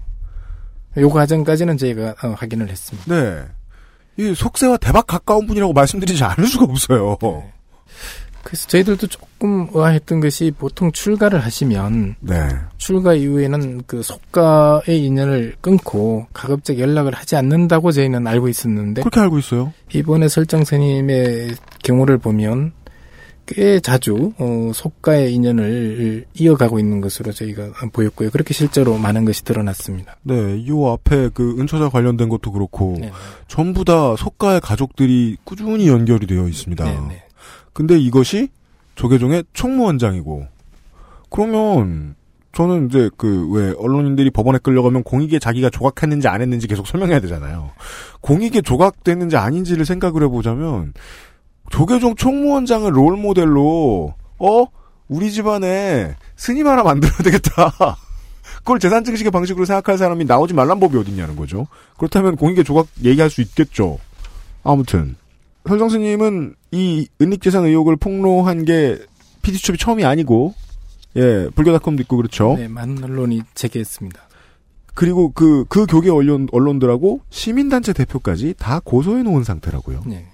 요 과정까지는 저희가 어, 확인을 했습니다. 네. 이 속세와 대박 가까운 분이라고 말씀드리지 않을 수가 없어요. 그래서 저희들도 조금 의아했던 것이 보통 출가를 하시면 네. 출가 이후에는 그 속가의 인연을 끊고 가급적 연락을 하지 않는다고 저희는 알고 있었는데 그렇게 알고 있어요. 이번에 설정 스님의 경우를 보면 꽤 자주 어, 속가의 인연을 이어가고 있는 것으로 저희가 보였고요. 그렇게 실제로 많은 것이 드러났습니다. 네, 요 앞에 그 은처자 관련된 것도 그렇고 전부 다 속가의 가족들이 꾸준히 연결이 되어 있습니다. 네, 근데 이것이 조계종의 총무원장이고 그러면 저는 이제 그 왜 언론인들이 법원에 끌려가면 공익에 자기가 조각했는지 안 했는지 계속 설명해야 되잖아요. 공익에 조각됐는지 아닌지를 생각을 해보자면 조계종 총무원장을 롤 모델로 어 우리 집안에 스님 하나 만들어야 되겠다. 그걸 재산 증식의 방식으로 생각할 사람이 나오지 말란 법이 어딨냐는 거죠. 그렇다면 공익의 조각 얘기할 수 있겠죠. 아무튼 설정 스님은 이 은닉재산 의혹을 폭로한 게 PD수첩이 처음이 아니고 예 불교닷컴도 있고 그렇죠. 네, 많은 언론이 제기했습니다. 그리고 그, 그 교계 언론, 언론들하고 시민단체 대표까지 다 고소해 놓은 상태라고요. 네.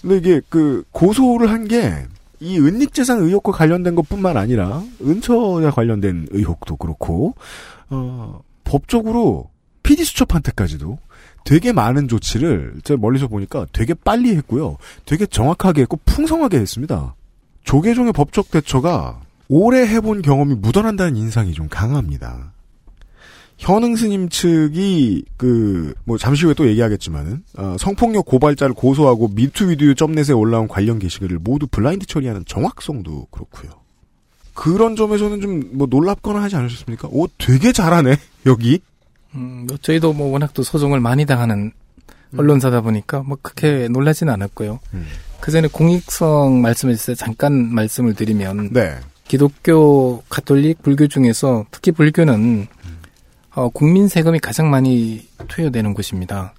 근데 이게 그 고소를 한 게 이 은닉재산 의혹과 관련된 것 뿐만 아니라 은처와 관련된 의혹도 그렇고 어, 법적으로 PD 수첩한테까지도 되게 많은 조치를 제가 멀리서 보니까 되게 빨리 했고요. 되게 정확하게 했고 풍성하게 했습니다. 조계종의 법적 대처가 오래 해본 경험이 묻어난다는 인상이 좀 강합니다. 현흥 스님 측이 그 뭐 잠시 후에 또 얘기하겠지만은 어, 성폭력 고발자를 고소하고 미투비디오 점넷에 올라온 관련 게시글을 모두 블라인드 처리하는 정확성도 그렇고요. 그런 점에서는 좀 뭐 놀랍거나 하지 않으셨습니까? 오 되게 잘하네 여기. 음, 뭐 저희도 뭐 워낙 또 소송을 많이 당하는 언론사다 보니까 뭐 크게 놀라지는 않았고요. 그 전에 공익성 말씀해 주세요. 잠깐 말씀을 드리면 네. 기독교, 가톨릭, 불교 중에서 특히 불교는 어, 국민 세금이 가장 많이 투여되는 곳입니다.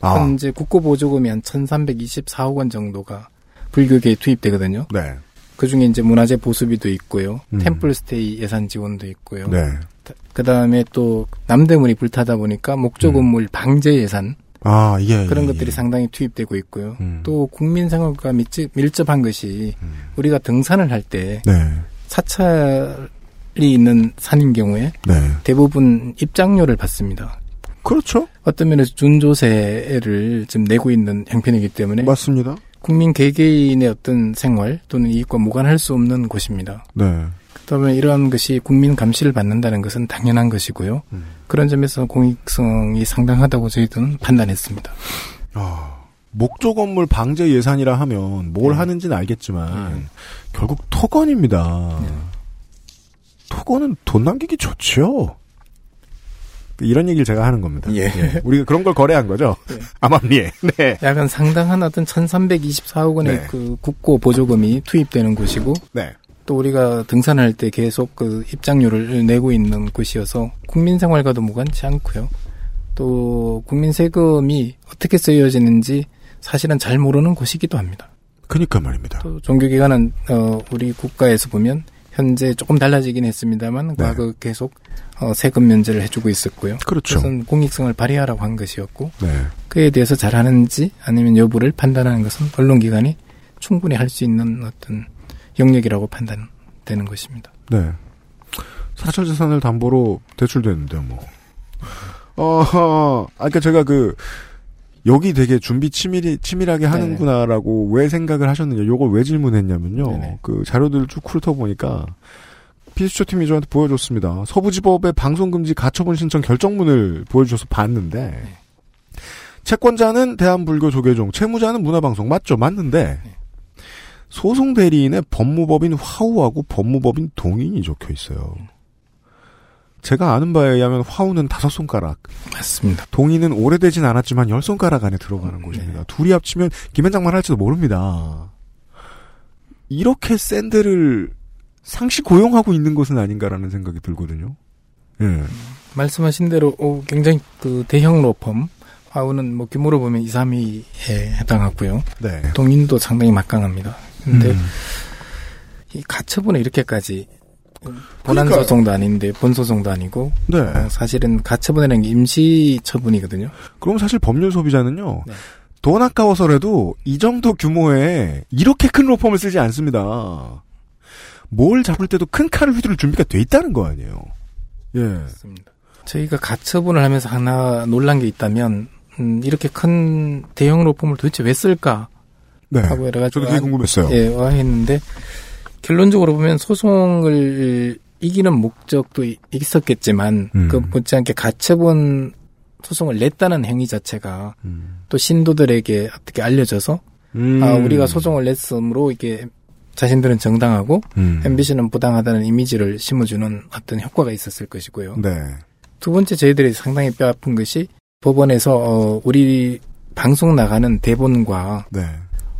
아. 현재 국고 보조금이 한 1,324억 원 정도가 불교계에 투입되거든요. 네. 그 중에 이제 문화재 보수비도 있고요. 음. 템플스테이 예산 지원도 있고요. 네. 그 다음에 또 남대문이 불타다 보니까 목조 건물 방제 예산 아, 예. 그런 예, 것들이 예. 상당히 투입되고 있고요. 또 국민 생활과 밀집, 밀접한 것이 우리가 등산을 할때 네. 사찰이 있는 산인 경우에 네. 대부분 입장료를 받습니다. 그렇죠. 어떤 면에서 준조세를 지금 내고 있는 형편이기 때문에 맞습니다. 국민 개개인의 어떤 생활 또는 이익과 무관할 수 없는 곳입니다. 네. 그다음에 이러한 것이 국민 감시를 받는다는 것은 당연한 것이고요. 음. 그런 점에서 공익성이 상당하다고 저희들은 판단했습니다. 아, 목조 건물 방제 예산이라 하면 네. 뭘 하는지는 알겠지만 결국 토건입니다. 네. 토건은 돈 남기기 좋죠. 이런 얘기를 제가 하는 겁니다. 예. 우리가 그런 걸 거래한 거죠. 암암리에. 네. 약간 상당한 어떤 1324억 원의 네. 그 국고 보조금이 투입되는 곳이고 네. 또 우리가 등산할 때 계속 그 입장료를 내고 있는 곳이어서 국민 생활과도 무관치 않고요. 또 국민 세금이 어떻게 쓰여지는지 사실은 잘 모르는 곳이기도 합니다. 그니까 말입니다. 또 종교기관은 어, 우리 국가에서 보면 현재 조금 달라지긴 했습니다만 과거 계속 어, 세금 면제를 해주고 있었고요. 그렇죠. 그것은 공익성을 발휘하라고 한 것이었고 네. 그에 대해서 잘하는지 아니면 여부를 판단하는 것은 언론기관이 충분히 할 수 있는 어떤 영역이라고 판단되는 것입니다. 네. 사찰 재산을 담보로 대출되는데 뭐. 어, 아까 제가 그 여기 되게 준비 치밀히 치밀하게 하는구나라고 왜 생각을 하셨느냐, 요걸 왜 질문했냐면요. 그 자료들을 쭉 훑어 보니까 피스초 팀이 저한테 보여줬습니다. 서부지법의 방송금지 가처분 신청 결정문을 보여주셔서 봤는데 채권자는 대한불교 조계종, 채무자는 문화방송 맞죠? 맞는데 소송 대리인의 법무법인 화우하고 법무법인 동인이 적혀 있어요. 제가 아는 바에 의하면 화우는 다섯 손가락. 맞습니다. 동인은 오래되진 않았지만 열 손가락 안에 들어가는 곳입니다. 둘이 합치면 김현장만 할지도 모릅니다. 이렇게 샌들을 상시 고용하고 있는 것은 아닌가라는 생각이 들거든요. 예. 말씀하신 대로 어, 굉장히 그 대형 로펌 화우는 뭐 규모로 보면 2, 3위에 해당하고요. 네. 동인도 상당히 막강합니다. 근데 음. 이 가처분에 이렇게까지 본안 그러니까요. 소송도 아닌데 본 소송도 아니고 네. 어, 사실은 가처분이라는 게 임시 처분이거든요. 그럼 사실 법률 소비자는요. 돈 아까워서라도 이 정도 규모의 이렇게 큰 로펌을 쓰지 않습니다. 뭘 잡을 때도 큰 칼을 휘두를 준비가 돼 있다는 거 아니에요. 예. 저희가 가처분을 하면서 하나 놀란 게 있다면 음, 이렇게 큰 대형 로펌을 도대체 왜 쓸까? 네. 하고 여러 가지 저도 그게 궁금했어요. 예, 와 했는데 결론적으로 보면 소송을 이기는 목적도 이- 있었겠지만 음. 그 못지않게 가처분 소송을 냈다는 행위 자체가 또 신도들에게 어떻게 알려져서 음. 아, 우리가 소송을 냈으므로 이게 자신들은 정당하고 음. MBC는 부당하다는 이미지를 심어주는 어떤 효과가 있었을 것이고요. 네. 두 번째 저희들이 상당히 뼈아픈 것이 법원에서 어, 우리 방송 나가는 대본과 네.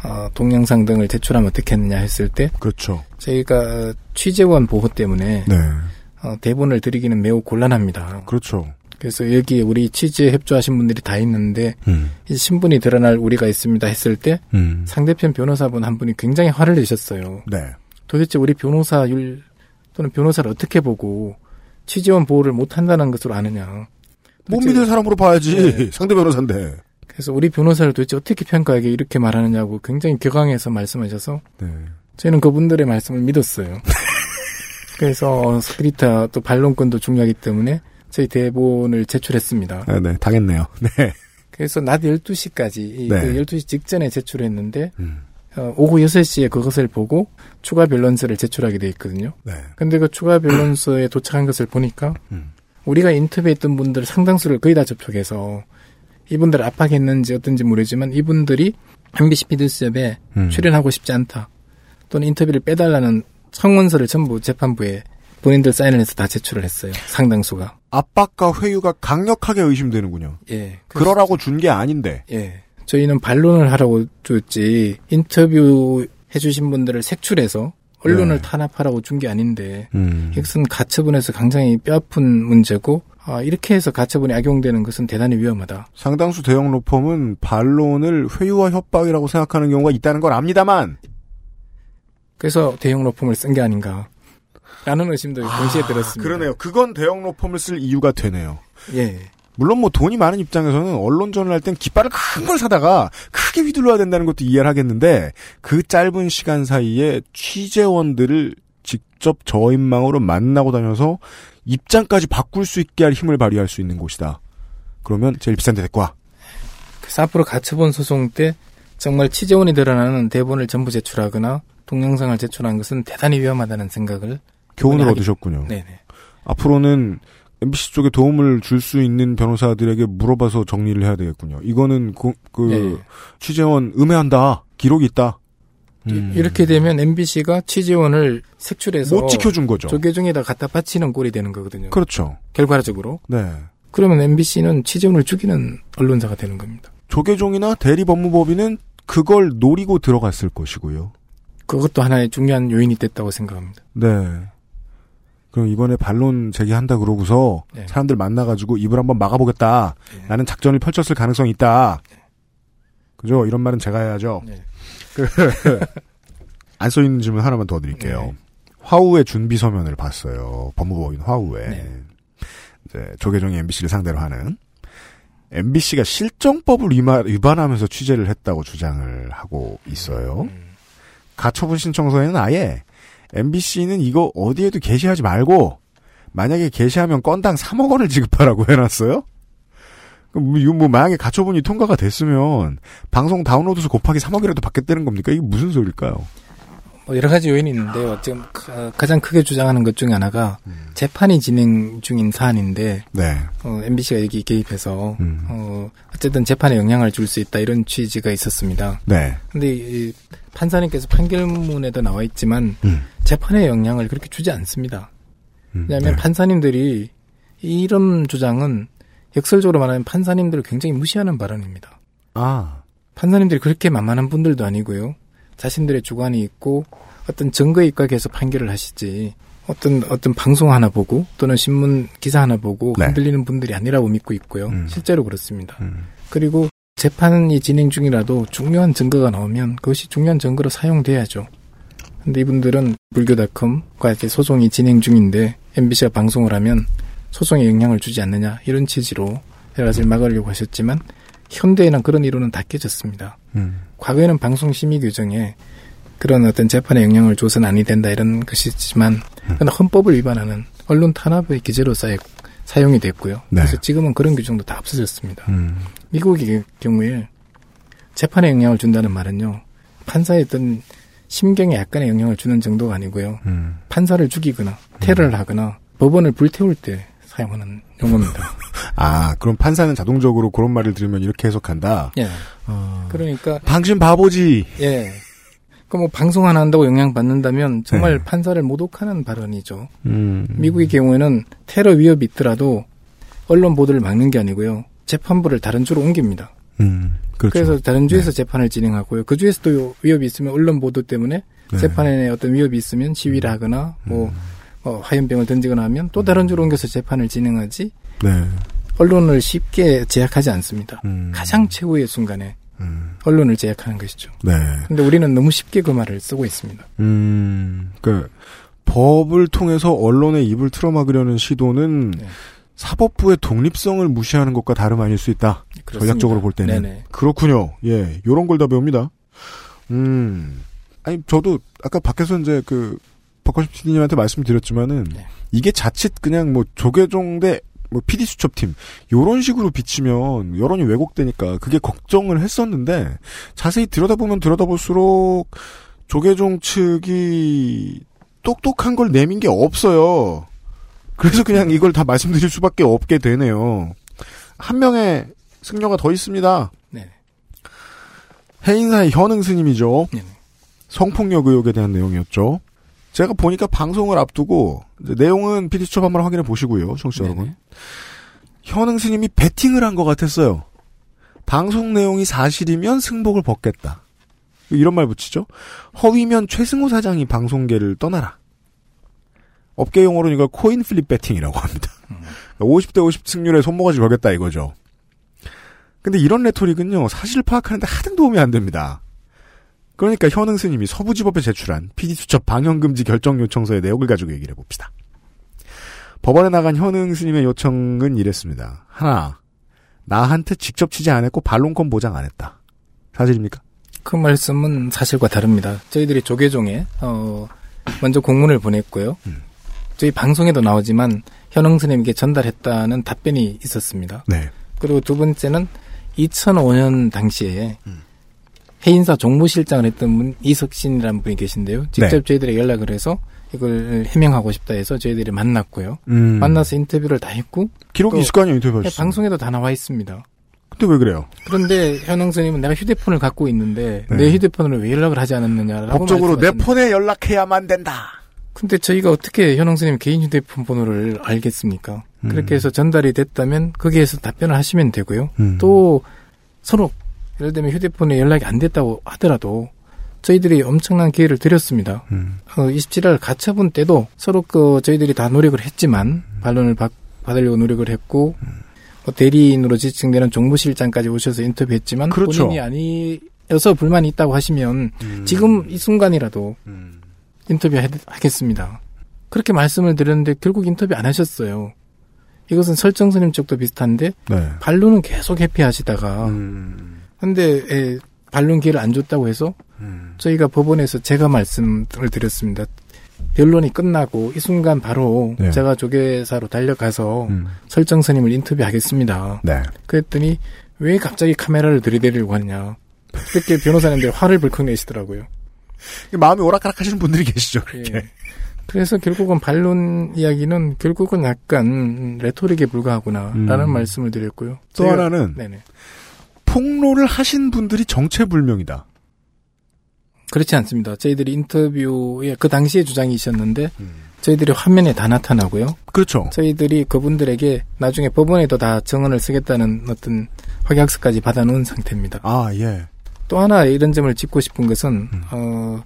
어, 동영상 등을 제출하면 어떻게 했느냐 했을 때 그렇죠. 저희가 어, 취재원 보호 때문에 네. 어, 대본을 드리기는 매우 곤란합니다. 그렇죠. 그래서 여기에 우리 취재 협조하신 분들이 다 있는데 음. 이 신분이 드러날 우리가 있습니다 했을 때 음. 상대편 변호사분 한 분이 굉장히 화를 내셨어요. 네. 도대체 우리 변호사 율 또는 변호사를 어떻게 보고 취재원 보호를 못 한다는 것으로 아느냐. 못 믿을 사람으로 봐야지. 네. 상대 변호사인데. 그래서 우리 변호사를 도대체 어떻게 평가하게 이렇게 말하느냐고 굉장히 격앙해서 말씀하셔서 네. 저희는 그분들의 말씀을 믿었어요. 그래서 스크리타 또 반론권도 중요하기 때문에 저희 대본을 제출했습니다. 네, 네. 당했네요. 네. 그래서 낮 12시까지, 네. 그 12시 직전에 제출했는데, 음. 어, 오후 6시에 그것을 보고 추가 변론서를 제출하게 돼 있거든요. 네. 근데 그 추가 변론서에 도착한 것을 보니까, 음. 우리가 인터뷰했던 분들 상당수를 거의 다 접촉해서, 이분들을 압박했는지 어떤지 모르지만, 이분들이 MBC 피드스업에 음. 출연하고 싶지 않다. 또는 인터뷰를 빼달라는 청원서를 전부 재판부에 본인들 사인을 해서 다 제출을 했어요. 상당수가. 압박과 회유가 강력하게 의심되는군요. 예. 그러라고 준 게 아닌데. 예. 저희는 반론을 하라고 줬지 인터뷰 해주신 분들을 색출해서 언론을 네. 탄압하라고 준 게 아닌데 음. 이것은 가처분에서 굉장히 뼈아픈 문제고 아, 이렇게 해서 가처분이 악용되는 것은 대단히 위험하다. 상당수 대형 로펌은 반론을 회유와 협박이라고 생각하는 경우가 있다는 걸 압니다만 그래서 대형 로펌을 쓴 게 아닌가 라는 의심도 동시에 들었습니다. 그러네요. 그건 대형 로펌을 쓸 이유가 되네요. 예. 물론 뭐 돈이 많은 입장에서는 언론전을 할 땐 깃발을 큰 걸 사다가 크게 휘둘러야 된다는 것도 이해를 하겠는데 그 짧은 시간 사이에 취재원들을 직접 저인망으로 만나고 다녀서 입장까지 바꿀 수 있게 할 힘을 발휘할 수 있는 곳이다. 그러면 제일 비싼 데 데리고 와. 그래서 앞으로 가처분 소송 때 정말 취재원이 드러나는 대본을 전부 제출하거나 동영상을 제출한 것은 대단히 위험하다는 생각을 교훈을 하게- 얻으셨군요. 네네. 앞으로는 MBC 쪽에 도움을 줄 수 있는 변호사들에게 물어봐서 정리를 해야 되겠군요. 이거는 그, 그 네. 취재원 음해한다. 기록이 있다. 음. 이렇게 되면 MBC가 취재원을 색출해서 못 지켜준 거죠. 조계종에다 갖다 바치는 꼴이 되는 거거든요. 그렇죠. 결과적으로. 네. 그러면 MBC는 취재원을 죽이는 언론사가 되는 겁니다. 조계종이나 대리법무법인은 그걸 노리고 들어갔을 것이고요. 그것도 하나의 중요한 요인이 됐다고 생각합니다. 네. 그럼 이번에 반론 제기한다 그러고서 네. 사람들 만나가지고 입을 한번 막아보겠다. 라는 작전을 펼쳤을 가능성이 있다. 그죠? 이런 말은 제가 해야죠. 네. 그, 안 써 있는 질문 하나만 더 드릴게요. 네. 화우의 준비 서면을 봤어요. 법무법인 화우에. 네. 이제 조계종이 MBC를 상대로 하는. MBC가 실정법을 위반하면서 취재를 했다고 주장을 하고 있어요. 가처분 신청서에는 아예 MBC는 이거 어디에도 게시하지 말고 만약에 게시하면 건당 3억 원을 지급하라고 해놨어요. 뭐뭐 만약에 가처분이 통과가 됐으면 방송 다운로드 수 곱하기 3억이라도 받겠다는 겁니까? 이게 무슨 소리일까요? 뭐 여러 가지 요인이 있는데요. 지금 가- 가장 크게 주장하는 것 중에 하나가 재판이 진행 중인 사안인데 네. 어, MBC가 여기 개입해서 어, 어쨌든 재판에 영향을 줄 수 있다 이런 취지가 있었습니다. 네. 근데 이 판사님께서 판결문에도 나와 있지만 재판에 영향을 그렇게 주지 않습니다. 왜냐하면 판사님들이 이런 주장은 역설적으로 말하면 판사님들을 굉장히 무시하는 발언입니다. 아. 판사님들이 그렇게 만만한 분들도 아니고요. 자신들의 주관이 있고 어떤 증거에 입각해서 판결을 하시지 어떤 어떤 방송 하나 보고 또는 신문 기사 하나 보고 네. 흔들리는 분들이 아니라고 믿고 있고요. 실제로 그렇습니다. 그리고 재판이 진행 중이라도 중요한 증거가 나오면 그것이 중요한 증거로 사용돼야죠. 근데 이분들은 불교닷컴과 이렇게 소송이 진행 중인데 MBC가 방송을 하면 소송에 영향을 주지 않느냐 이런 취지로 여러 가지를 막으려고 하셨지만 현대에는 그런 이론은 다 깨졌습니다. 과거에는 방송 심의 규정에 그런 어떤 재판에 영향을 줘서는 아니 된다 이런 것이지만 그건 헌법을 위반하는 언론 탄압의 기재로 사, 사용이 됐고요. 네. 그래서 지금은 그런 규정도 다 없어졌습니다. 음. 미국의 경우에 재판에 영향을 준다는 말은요. 판사의 어떤 심경에 약간의 영향을 주는 정도가 아니고요. 음. 판사를 죽이거나 테러를 하거나 법원을 불태울 때 사용하는 용어입니다. 아, 그럼 판사는 자동적으로 그런 말을 들으면 이렇게 해석한다. 예. 그러니까 당신 바보지. 예. 그뭐 방송 하나 한다고 영향 받는다면 정말 네. 판사를 모독하는 발언이죠. 음. 미국의 경우에는 테러 위협이 있더라도 언론 보도를 막는 게 아니고요. 재판부를 다른 주로 옮깁니다. 음. 그렇죠. 그래서 다른 주에서 재판을 진행하고요. 그 주에서도 위협이 있으면 언론 보도 때문에 네. 재판에 어떤 위협이 있으면 시위를 하거나 뭐 음. 어, 화염병을 던지거나 하면 또 다른 주로 옮겨서 재판을 진행하지 네. 언론을 쉽게 제약하지 않습니다. 음. 가장 최후의 순간에 언론을 제약하는 것이죠. 네. 근데 우리는 너무 쉽게 그 말을 쓰고 있습니다. 음, 그 법을 통해서 언론의 입을 틀어막으려는 시도는 네. 사법부의 독립성을 무시하는 것과 다름 아닐 수 있다. 그렇습니다. 전략적으로 볼 때는 네네. 그렇군요. 예, 요런 걸 다 배웁니다. 음, 아니 저도 아까 밖에서 이제 그 박화십 PD님한테 말씀드렸지만은 네. 이게 자칫 그냥 뭐 조계종 대뭐 PD 수첩팀 요런 식으로 비치면 여론이 왜곡되니까 그게 걱정을 했었는데 자세히 들여다보면 들여다볼수록 조계종 측이 똑똑한 걸 내민 게 없어요. 그래서 그냥 이걸 다 말씀드릴 수밖에 없게 되네요. 한 명의 승려가 더 있습니다. 네. 해인사의 현흥 스님이죠. 성폭력 의혹에 대한 내용이었죠. 제가 보니까 방송을 앞두고 내용은 PD 수첩 한번 확인해 보시고요, 청취자 여러분. 현흥 스님이 베팅을 한 것 같았어요. 방송 내용이 사실이면 승복을 벗겠다. 이런 말 붙이죠. 허위면 최승호 사장이 방송계를 떠나라. 업계 용어로는 이걸 coin flip betting이라고 합니다. 50대 50 승률에 손모가지 걸겠다 이거죠. 근데 이런 rhetoric은요, 사실 파악하는데 하등 도움이 안 됩니다. 그러니까 현응 스님이 서부지법에 제출한 PD수첩 방영금지 결정 요청서의 내용을 가지고 얘기를 해봅시다. 법원에 나간 현응 스님의 요청은 이랬습니다. 하나, 나한테 직접 취재 안 했고 반론권 보장 안 했다. 사실입니까? 그 말씀은 사실과 다릅니다. 저희들이 조계종에 어 먼저 공문을 보냈고요. 저희 방송에도 나오지만 현흥 스님에게 전달했다는 답변이 있었습니다. 네. 그리고 두 번째는 2005년 당시에 해인사 종무실장을 했던 분 이석신이라는 분이 계신데요. 직접 네. 저희들에게 연락을 해서 이걸 해명하고 싶다 해서 저희들이 만났고요. 음. 만나서 인터뷰를 다 했고 기록이 또 있을 거 아니에요, 인터뷰 네. 방송에도 다 나와 있습니다. 근데 왜 그래요? 그런데 현웅 스님은 내가 휴대폰을 갖고 있는데 네. 내 휴대폰으로 왜 연락을 하지 않았느냐라고 법적으로 내 폰에 연락해야만 된다. 근데 저희가 어떻게 현웅 스님 개인 휴대폰 번호를 알겠습니까? 음. 그렇게 해서 전달이 됐다면 거기에서 답변을 하시면 되고요. 음. 또 서로 예를 들면 휴대폰에 연락이 안 됐다고 하더라도 저희들이 엄청난 기회를 드렸습니다. 음. 어, 27일 가처분 때도 서로 그 저희들이 다 노력을 했지만 반론을 받, 받으려고 노력을 했고 뭐 대리인으로 지칭되는 정무실장까지 오셔서 인터뷰했지만 그렇죠. 본인이 아니어서 불만이 있다고 하시면 지금 이 순간이라도 인터뷰 하겠습니다. 그렇게 말씀을 드렸는데 결국 인터뷰 안 하셨어요. 이것은 설정스님 쪽도 비슷한데 네. 반론은 계속 회피하시다가 근데 예, 반론 기회를 안 줬다고 해서 저희가 법원에서 제가 말씀을 드렸습니다. 변론이 끝나고 이 순간 바로 네. 제가 조계사로 달려가서 설정 스님을 인터뷰하겠습니다. 네. 그랬더니 왜 갑자기 카메라를 들이대려고 하냐. 그렇게 변호사님들이 화를 벌컥 내시더라고요. 마음이 오락가락 하시는 분들이 계시죠, 그렇게. 예. 그래서 결국은 반론 이야기는 결국은 약간 레토릭에 불과하구나라는 음. 말씀을 드렸고요. 또 하나는 네네. 폭로를 하신 분들이 정체불명이다. 그렇지 않습니다. 저희들이 인터뷰에 그 당시에 주장이셨는데 음. 저희들이 화면에 다 나타나고요. 그렇죠. 저희들이 그분들에게 나중에 법원에도 다 정언을 쓰겠다는 어떤 확약서까지 받아놓은 상태입니다. 아, 예. 또 하나 이런 점을 짚고 싶은 것은 어,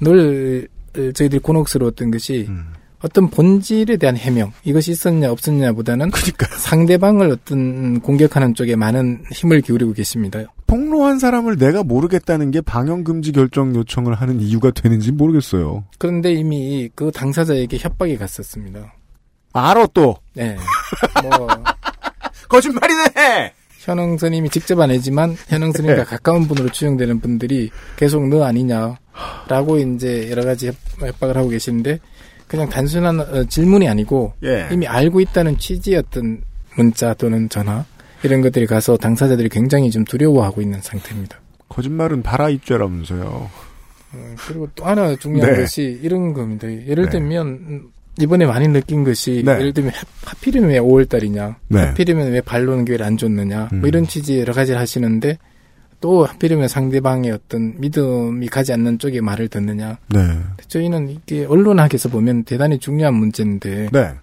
늘 저희들이 곤혹스러웠던 것이 어떤 본질에 대한 해명 이것이 있었냐 없었냐보다는 상대방을 어떤 공격하는 쪽에 많은 힘을 기울이고 계십니다. 폭로한 사람을 내가 모르겠다는 게 방영 금지 결정 요청을 하는 이유가 되는지 모르겠어요. 그런데 이미 그 당사자에게 협박이 갔었습니다. 알아 또. 네. 뭐 거짓말이네. 현웅 스님이 직접 안 해지만 현웅 스님과 네. 가까운 분으로 추정되는 분들이 계속 너 아니냐라고 이제 여러 가지 협- 협박을 하고 계시는데 그냥 단순한 어, 질문이 아니고 예. 이미 알고 있다는 어떤 문자 또는 전화 이런 것들이 가서 당사자들이 굉장히 좀 두려워하고 있는 상태입니다. 거짓말은 발아입죄라면서요. 어, 그리고 또 하나 중요한 네. 것이 이런 겁니다. 예를 네. 들면 음, 이번에 많이 느낀 것이 네. 예를 들면 하- 하필이면 왜 5월달이냐, 네. 하필이면 왜 반론 기회를 안 줬느냐, 음. 뭐 이런 취지의 여러 가지를 하시는데 또 하필이면 상대방의 어떤 믿음이 가지 않는 쪽의 말을 듣느냐. 네. 저희는 이게 언론학에서 보면 대단히 중요한 문제인데 네.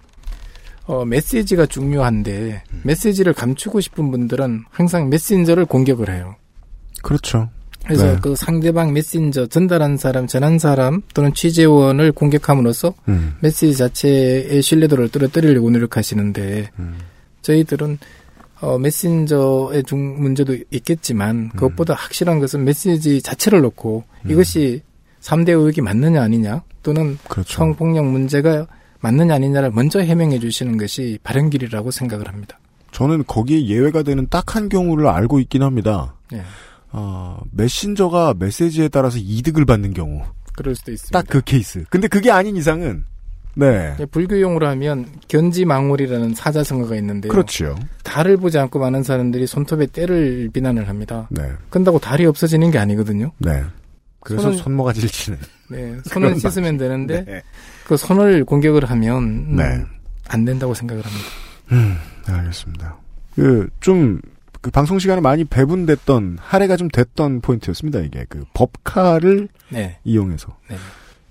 어, 메시지가 중요한데 메시지를 감추고 싶은 분들은 항상 메신저를 공격을 해요. 그렇죠. 그래서 네. 그 상대방 메신저 전달한 사람, 전한 사람 또는 취재원을 공격함으로써 음. 메시지 자체의 신뢰도를 떨어뜨리려고 노력하시는데 저희들은 어, 메신저의 중 문제도 있겠지만 그것보다 확실한 것은 메시지 자체를 놓고 이것이 3대 의혹이 맞느냐 아니냐 또는 그렇죠. 성폭력 문제가 맞느냐 아니냐를 먼저 해명해 주시는 것이 바른 길이라고 생각을 합니다. 저는 거기에 예외가 되는 딱 한 경우를 알고 있긴 합니다. 예. 어, 메신저가 메시지에 따라서 이득을 받는 경우. 그럴 수도 있습니다. 딱 그 케이스. 근데 그게 아닌 이상은 네. 예, 불교용으로 하면 견지망월이라는 사자성어가 있는데요. 그렇죠. 달을 보지 않고 많은 사람들이 손톱에 때를 비난을 합니다. 네. 근다고 달이 없어지는 게 아니거든요. 네. 그래서 손을- 손모가지를 치는. 네, 손을 씻으면 되는데 네. 그 손을 공격을 하면 음, 네. 안 된다고 생각을 합니다. 음, 알겠습니다. 그, 좀, 그 방송 시간에 많이 배분됐던, 할애가 좀 됐던 포인트였습니다, 이게. 그, 법카를 네. 이용해서. 네.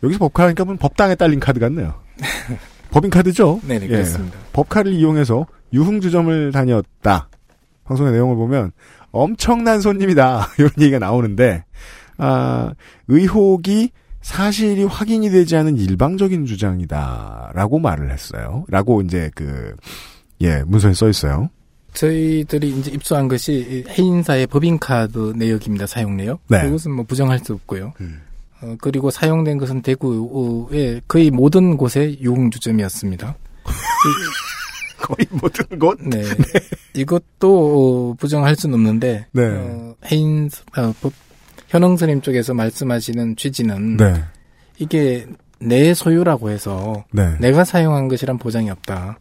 여기서 법카니까 뭐 법당에 딸린 카드 같네요. 법인카드죠? 네, 네, 예. 그렇습니다. 법카를 이용해서 유흥주점을 다녔다. 방송의 내용을 보면 엄청난 손님이다. 이런 얘기가 나오는데, 아, 의혹이 사실이 확인이 되지 않은 일방적인 주장이다. 라고 말을 했어요. 라고 이제 그, 예, 문서에 써 있어요. 저희들이 이제 입수한 것이 이 해인사의 법인카드 내역입니다. 사용 내역. 네. 그것은 뭐 부정할 수 없고요. 음. 어, 그리고 사용된 것은 대구의 거의 모든 곳의 유흥주점이었습니다. 거의 모든 곳? 네. 이것도 어, 부정할 수는 없는데 네. 어, 해인 어, 법 현흥스님 쪽에서 말씀하시는 취지는 네. 이게 내 소유라고 해서 네. 내가 사용한 것이란 보장이 없다.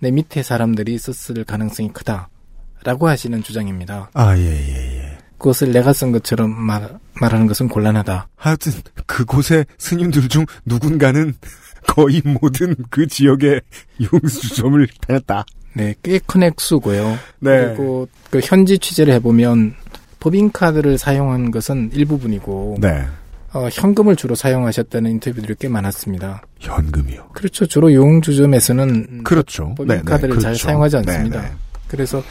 내 밑에 사람들이 썼을 가능성이 크다라고 하시는 주장입니다. 아, 예, 예, 예. 그것을 내가 쓴 것처럼 말, 말하는 것은 곤란하다. 하여튼, 그곳의 스님들 중 누군가는 거의 모든 그 지역의 유흥주점을 다녔다. 네, 꽤 큰 액수고요. 네. 그리고 그 현지 취재를 해보면 법인카드를 사용한 것은 일부분이고 네. 어, 현금을 주로 사용하셨다는 인터뷰들이 꽤 많았습니다. 현금이요. 그렇죠. 주로 유흥주점에서는 그렇죠. 법인카드를 네, 네, 잘 그렇죠. 사용하지 네, 않습니다. 네. 그래서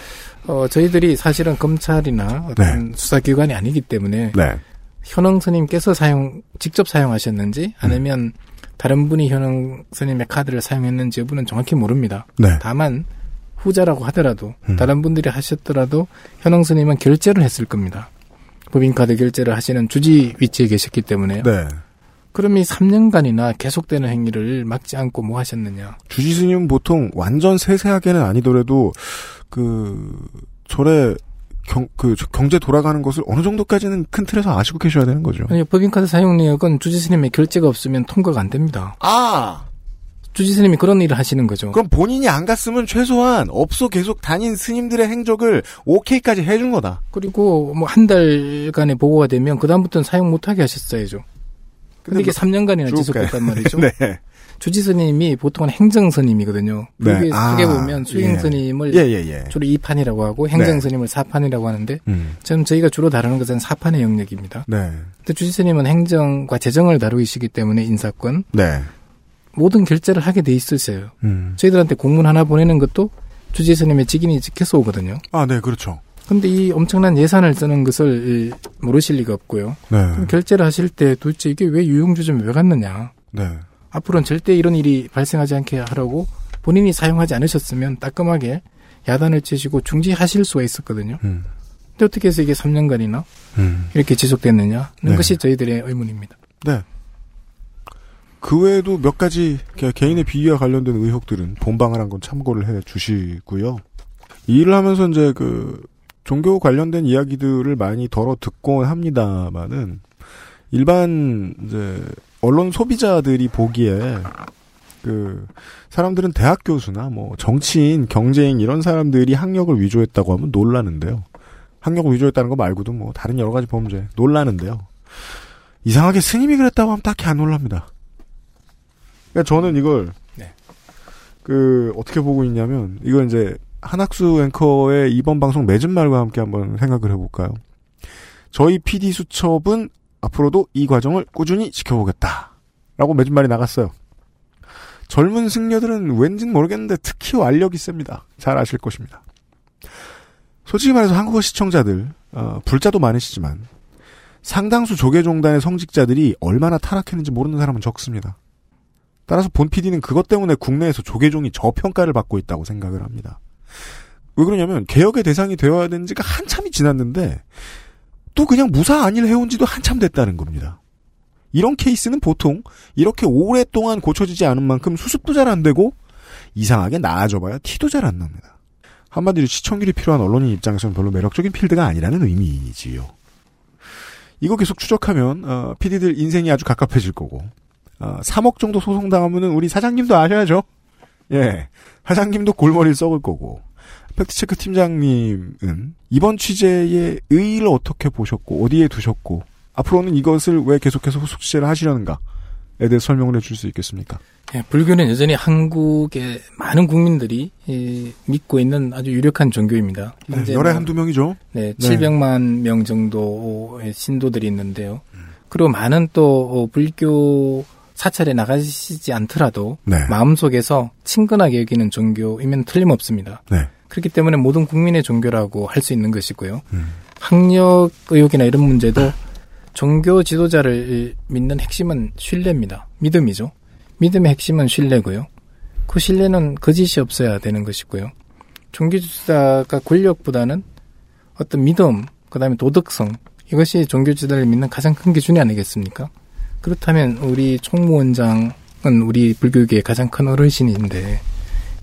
어, 저희들이 사실은 검찰이나 어떤 수사기관이 아니기 때문에 네. 현흥 스님께서 사용 직접 사용하셨는지 아니면 다른 분이 현흥 스님의 카드를 사용했는지 여부는 정확히 모릅니다. 네. 다만 후자라고 하더라도 음. 다른 분들이 하셨더라도 현흥 스님은 결제를 했을 겁니다. 법인카드 결제를 하시는 주지 위치에 계셨기 때문에요. 네. 그럼 이 3년간이나 계속되는 행위를 막지 않고 뭐 하셨느냐? 주지 스님은 보통 완전 세세하게는 아니더라도 그 절에 경, 그 경제 돌아가는 것을 어느 정도까지는 큰 틀에서 아시고 계셔야 되는 거죠. 아니, 법인카드 사용 내역은 주지 스님의 결제가 없으면 통과가 안 됩니다. 아! 주지 스님이 그런 일을 하시는 거죠. 그럼 본인이 안 갔으면 최소한 업소 계속 다닌 스님들의 행적을 오케이까지 해준 거다. 그리고 뭐 한 달간의 보고가 되면 그다음부터는 사용 못하게 하셨어야죠. 근데 이게 3년간이나 쭉 지속됐단 가요. 말이죠. 네. 주지 스님이 보통은 행정 스님이거든요. 네. 그게 아, 크게 보면 수행 예. 스님을 예, 예, 예. 주로 2판이라고 하고 행정 네. 스님을 4판이라고 하는데 음. 지금 저희가 주로 다루는 것은 4판의 영역입니다. 네. 근데 주지 스님은 행정과 재정을 다루시기 때문에 인사권 네. 모든 결제를 하게 돼 있으세요. 음. 저희들한테 공문 하나 보내는 것도 주지 스님의 직인이 찍혀서 오거든요. 아, 네, 그렇죠. 근데 이 엄청난 예산을 쓰는 것을 모르실 리가 없고요. 네. 결제를 하실 때 도대체 이게 왜 유용주점에 왜 갔느냐. 네. 앞으로는 절대 이런 일이 발생하지 않게 하라고 본인이 사용하지 않으셨으면 따끔하게 야단을 치시고 중지하실 수가 있었거든요. 음. 근데 어떻게 해서 이게 3년간이나 음. 이렇게 지속됐느냐는 네. 것이 저희들의 의문입니다. 네. 그 외에도 몇 가지 개- 개인의 비위와 관련된 의혹들은 본방을 한 건 참고를 해 주시고요. 이 일을 하면서 이제 그 종교 관련된 이야기들을 많이 덜어 듣곤 합니다만은 일반 이제 언론 소비자들이 보기에 그 사람들은 대학 교수나 뭐 정치인, 경제인 이런 사람들이 학력을 위조했다고 하면 놀라는데요. 학력을 위조했다는 거 말고도 뭐 다른 여러 가지 범죄 놀라는데요. 이상하게 스님이 그랬다고 하면 딱히 안 놀랍니다. 그러니까 저는 이걸 네. 그 어떻게 보고 있냐면 이거 이제 한학수 앵커의 이번 방송 맺은 말과 함께 한번 생각을 해볼까요? 저희 PD 수첩은 앞으로도 이 과정을 꾸준히 지켜보겠다 라고 맺은 말이 나갔어요. 젊은 승려들은 왠진 모르겠는데 특히 완력이 셉니다. 잘 아실 것입니다. 솔직히 말해서 한국어 시청자들 어, 불자도 많으시지만 상당수 조계종단의 성직자들이 얼마나 타락했는지 모르는 사람은 적습니다. 따라서 본 PD는 그것 때문에 국내에서 조계종이 저평가를 받고 있다고 생각을 합니다. 왜 그러냐면 개혁의 대상이 되어야 되는 지가 한참이 지났는데 또 그냥 무사 안일 해온 지도 한참 됐다는 겁니다. 이런 케이스는 보통 이렇게 오랫동안 고쳐지지 않은 만큼 수습도 잘 안 되고 이상하게 나아져봐야 티도 잘 안 납니다. 한마디로 시청률이 필요한 언론인 입장에서는 별로 매력적인 필드가 아니라는 의미지요. 이거 계속 추적하면 어, PD들 인생이 아주 갑갑해질 거고 어, 3억 정도 소송당하면은 우리 사장님도 아셔야죠. 예, 사장님도 골머리를 썩을 거고 팩트체크 팀장님은 이번 취재의 의의를 어떻게 보셨고 어디에 두셨고 앞으로는 이것을 왜 계속해서 후속 취재를 하시려는가에 대해 설명을 해줄 수 있겠습니까? 예, 불교는 여전히 한국의 많은 국민들이 이, 믿고 있는 아주 유력한 종교입니다. 네, 현재 열에 뭐, 한두 명이죠. 네, 네. 700만 명 정도의 신도들이 있는데요. 그리고 많은 또 어, 불교 사찰에 나가시지 않더라도 네. 마음속에서 친근하게 여기는 종교이면 틀림없습니다. 네. 그렇기 때문에 모든 국민의 종교라고 할 수 있는 것이고요. 학력 의혹이나 이런 문제도 종교 지도자를 믿는 핵심은 신뢰입니다. 믿음이죠. 믿음의 핵심은 신뢰고요. 그 신뢰는 거짓이 없어야 되는 것이고요. 종교 지도자가 권력보다는 어떤 믿음, 그 다음에 도덕성, 이것이 종교 지도자를 믿는 가장 큰 기준이 아니겠습니까? 그렇다면 우리 총무원장은 우리 불교계의 가장 큰 어르신인데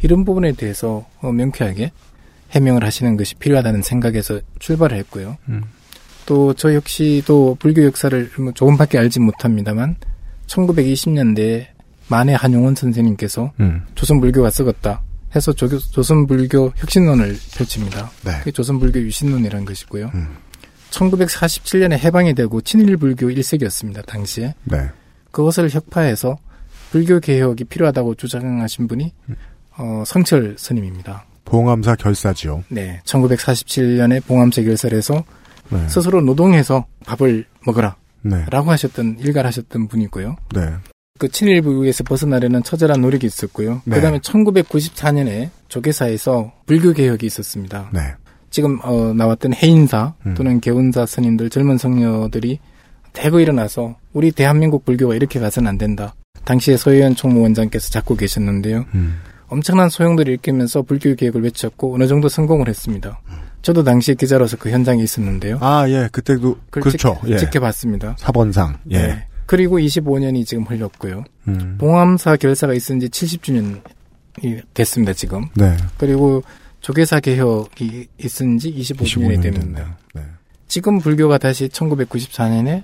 이런 부분에 대해서 어, 명쾌하게 해명을 하시는 것이 필요하다는 생각에서 출발을 했고요. 또저 역시도 불교 역사를 뭐 조금밖에 알지 못합니다만 1920년대에 만해 한용원 선생님께서 음. 조선 불교가 썩었다 해서 조, 조선 불교 혁신론을 펼칩니다. 네. 그게 조선 불교 유신론이라는 것이고요. 1947년에 해방이 되고 친일 불교 1세기였습니다. 당시에. 네. 그것을 혁파해서 불교 개혁이 필요하다고 주장하신 분이 어, 성철 스님입니다. 봉암사 결사지요. 네, 1947년에 봉암제 결설에서 네. 스스로 노동해서 밥을 먹어라. 네. 라고 하셨던, 일갈하셨던 분이고요. 네. 그 친일부에서 벗어나려는 처절한 노력이 있었고요. 네. 그 다음에 1994년에 조계사에서 불교개혁이 있었습니다. 네. 지금, 어, 나왔던 해인사 음. 또는 개운사 스님들, 젊은 성녀들이 대거 일어나서 우리 대한민국 불교가 이렇게 가서는 안 된다. 당시에 서희연 총무원장께서 잡고 계셨는데요. 음. 엄청난 소용돌이 일으키면서 불교 개혁을 외쳤고 어느 정도 성공을 했습니다. 저도 당시에 기자로서 그 현장에 있었는데요. 아, 예. 그때도 그렇죠. 지, 예. 지켜봤습니다. 사번상. 예. 네. 그리고 25년이 지금 흘렀고요. 음. 봉암사 결사가 있은 지 70주년이 됐습니다, 지금. 네. 그리고 조계사 개혁이 있은 지 25년이 됩니다. 네. 지금 불교가 다시 1994년에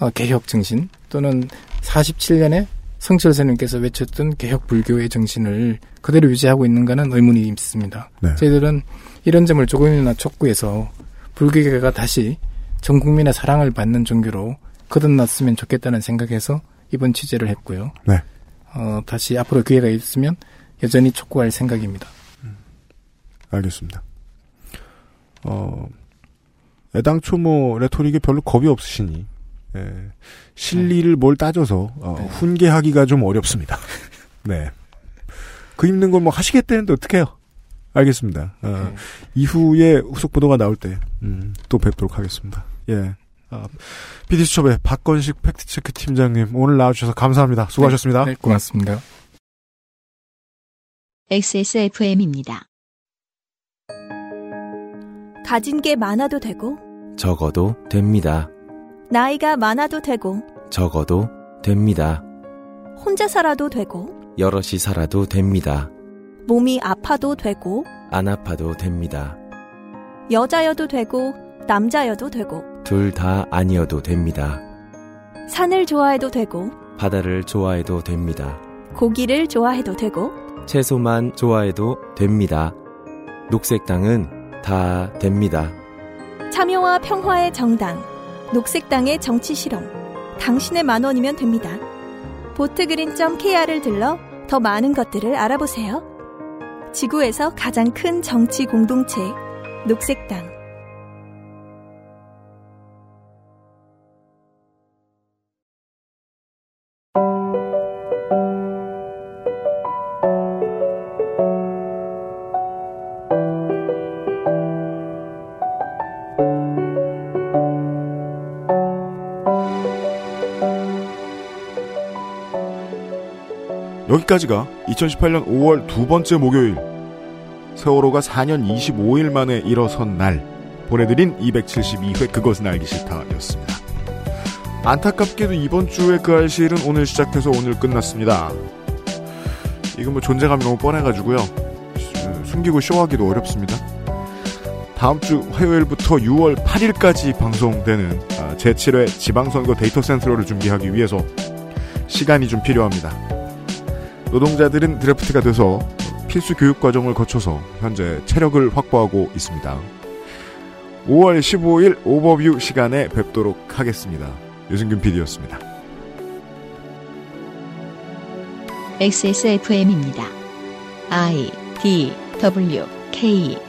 어, 개혁 정신 또는 47년에 성철 스님께서 외쳤던 개혁 불교의 정신을 그대로 유지하고 있는가는 의문이 있습니다. 네. 저희들은 이런 점을 조금이나 촉구해서 불교계가 다시 전 국민의 사랑을 받는 종교로 거듭났으면 좋겠다는 생각에서 이번 취재를 했고요. 네. 어, 다시 앞으로 기회가 있으면 여전히 촉구할 생각입니다. 알겠습니다. 어, 애당초 뭐 레토릭에 별로 겁이 없으시니 예, 실리를 뭘 따져서 어, 네. 훈계하기가 좀 어렵습니다. 네. 그 힘든 걸 뭐 하시겠다는데 어떡해요? 알겠습니다. 어, 네. 이후에 후속 보도가 나올 때, 음, 또 뵙도록 하겠습니다. 예. 아, PD수첩의 박건식 팩트체크 팀장님, 오늘 나와주셔서 감사합니다. 수고하셨습니다. 네, 고맙습니다. XSFM입니다. 가진 게 많아도 되고, 적어도 됩니다. 나이가 많아도 되고, 적어도 됩니다. 혼자 살아도 되고, 여럿이 살아도 됩니다. 몸이 아파도 되고, 안 아파도 됩니다. 여자여도 되고, 남자여도 되고, 둘 다 아니어도 됩니다. 산을 좋아해도 되고, 바다를 좋아해도 됩니다. 고기를 좋아해도 되고, 채소만 좋아해도 됩니다. 녹색당은 다 됩니다. 참여와 평화의 정당, 녹색당의 정치 실험. 당신의 만 원이면 됩니다. 보트그린.kr을 들러 더 많은 것들을 알아보세요. 지구에서 가장 큰 정치 공동체, 녹색당. 여기까지가 2018년 5월 두 번째 목요일 세월호가 4년 25일 만에 일어선 날 보내드린 272회 그것은 알기 싫다였습니다. 안타깝게도 이번 주에 그 알실은 오늘 시작해서 오늘 끝났습니다. 이건 뭐 존재감이 너무 뻔해가지고요. 숨기고 쇼하기도 어렵습니다. 다음 주 화요일부터 6월 8일까지 방송되는 아, 제7회 지방선거 데이터 센트럴을 준비하기 위해서 시간이 좀 필요합니다. 노동자들은 드래프트가 돼서 필수 교육 과정을 거쳐서 현재 체력을 확보하고 있습니다. 5월 15일 오버뷰 시간에 뵙도록 하겠습니다. 유승균 PD였습니다. XSFM입니다. I D W K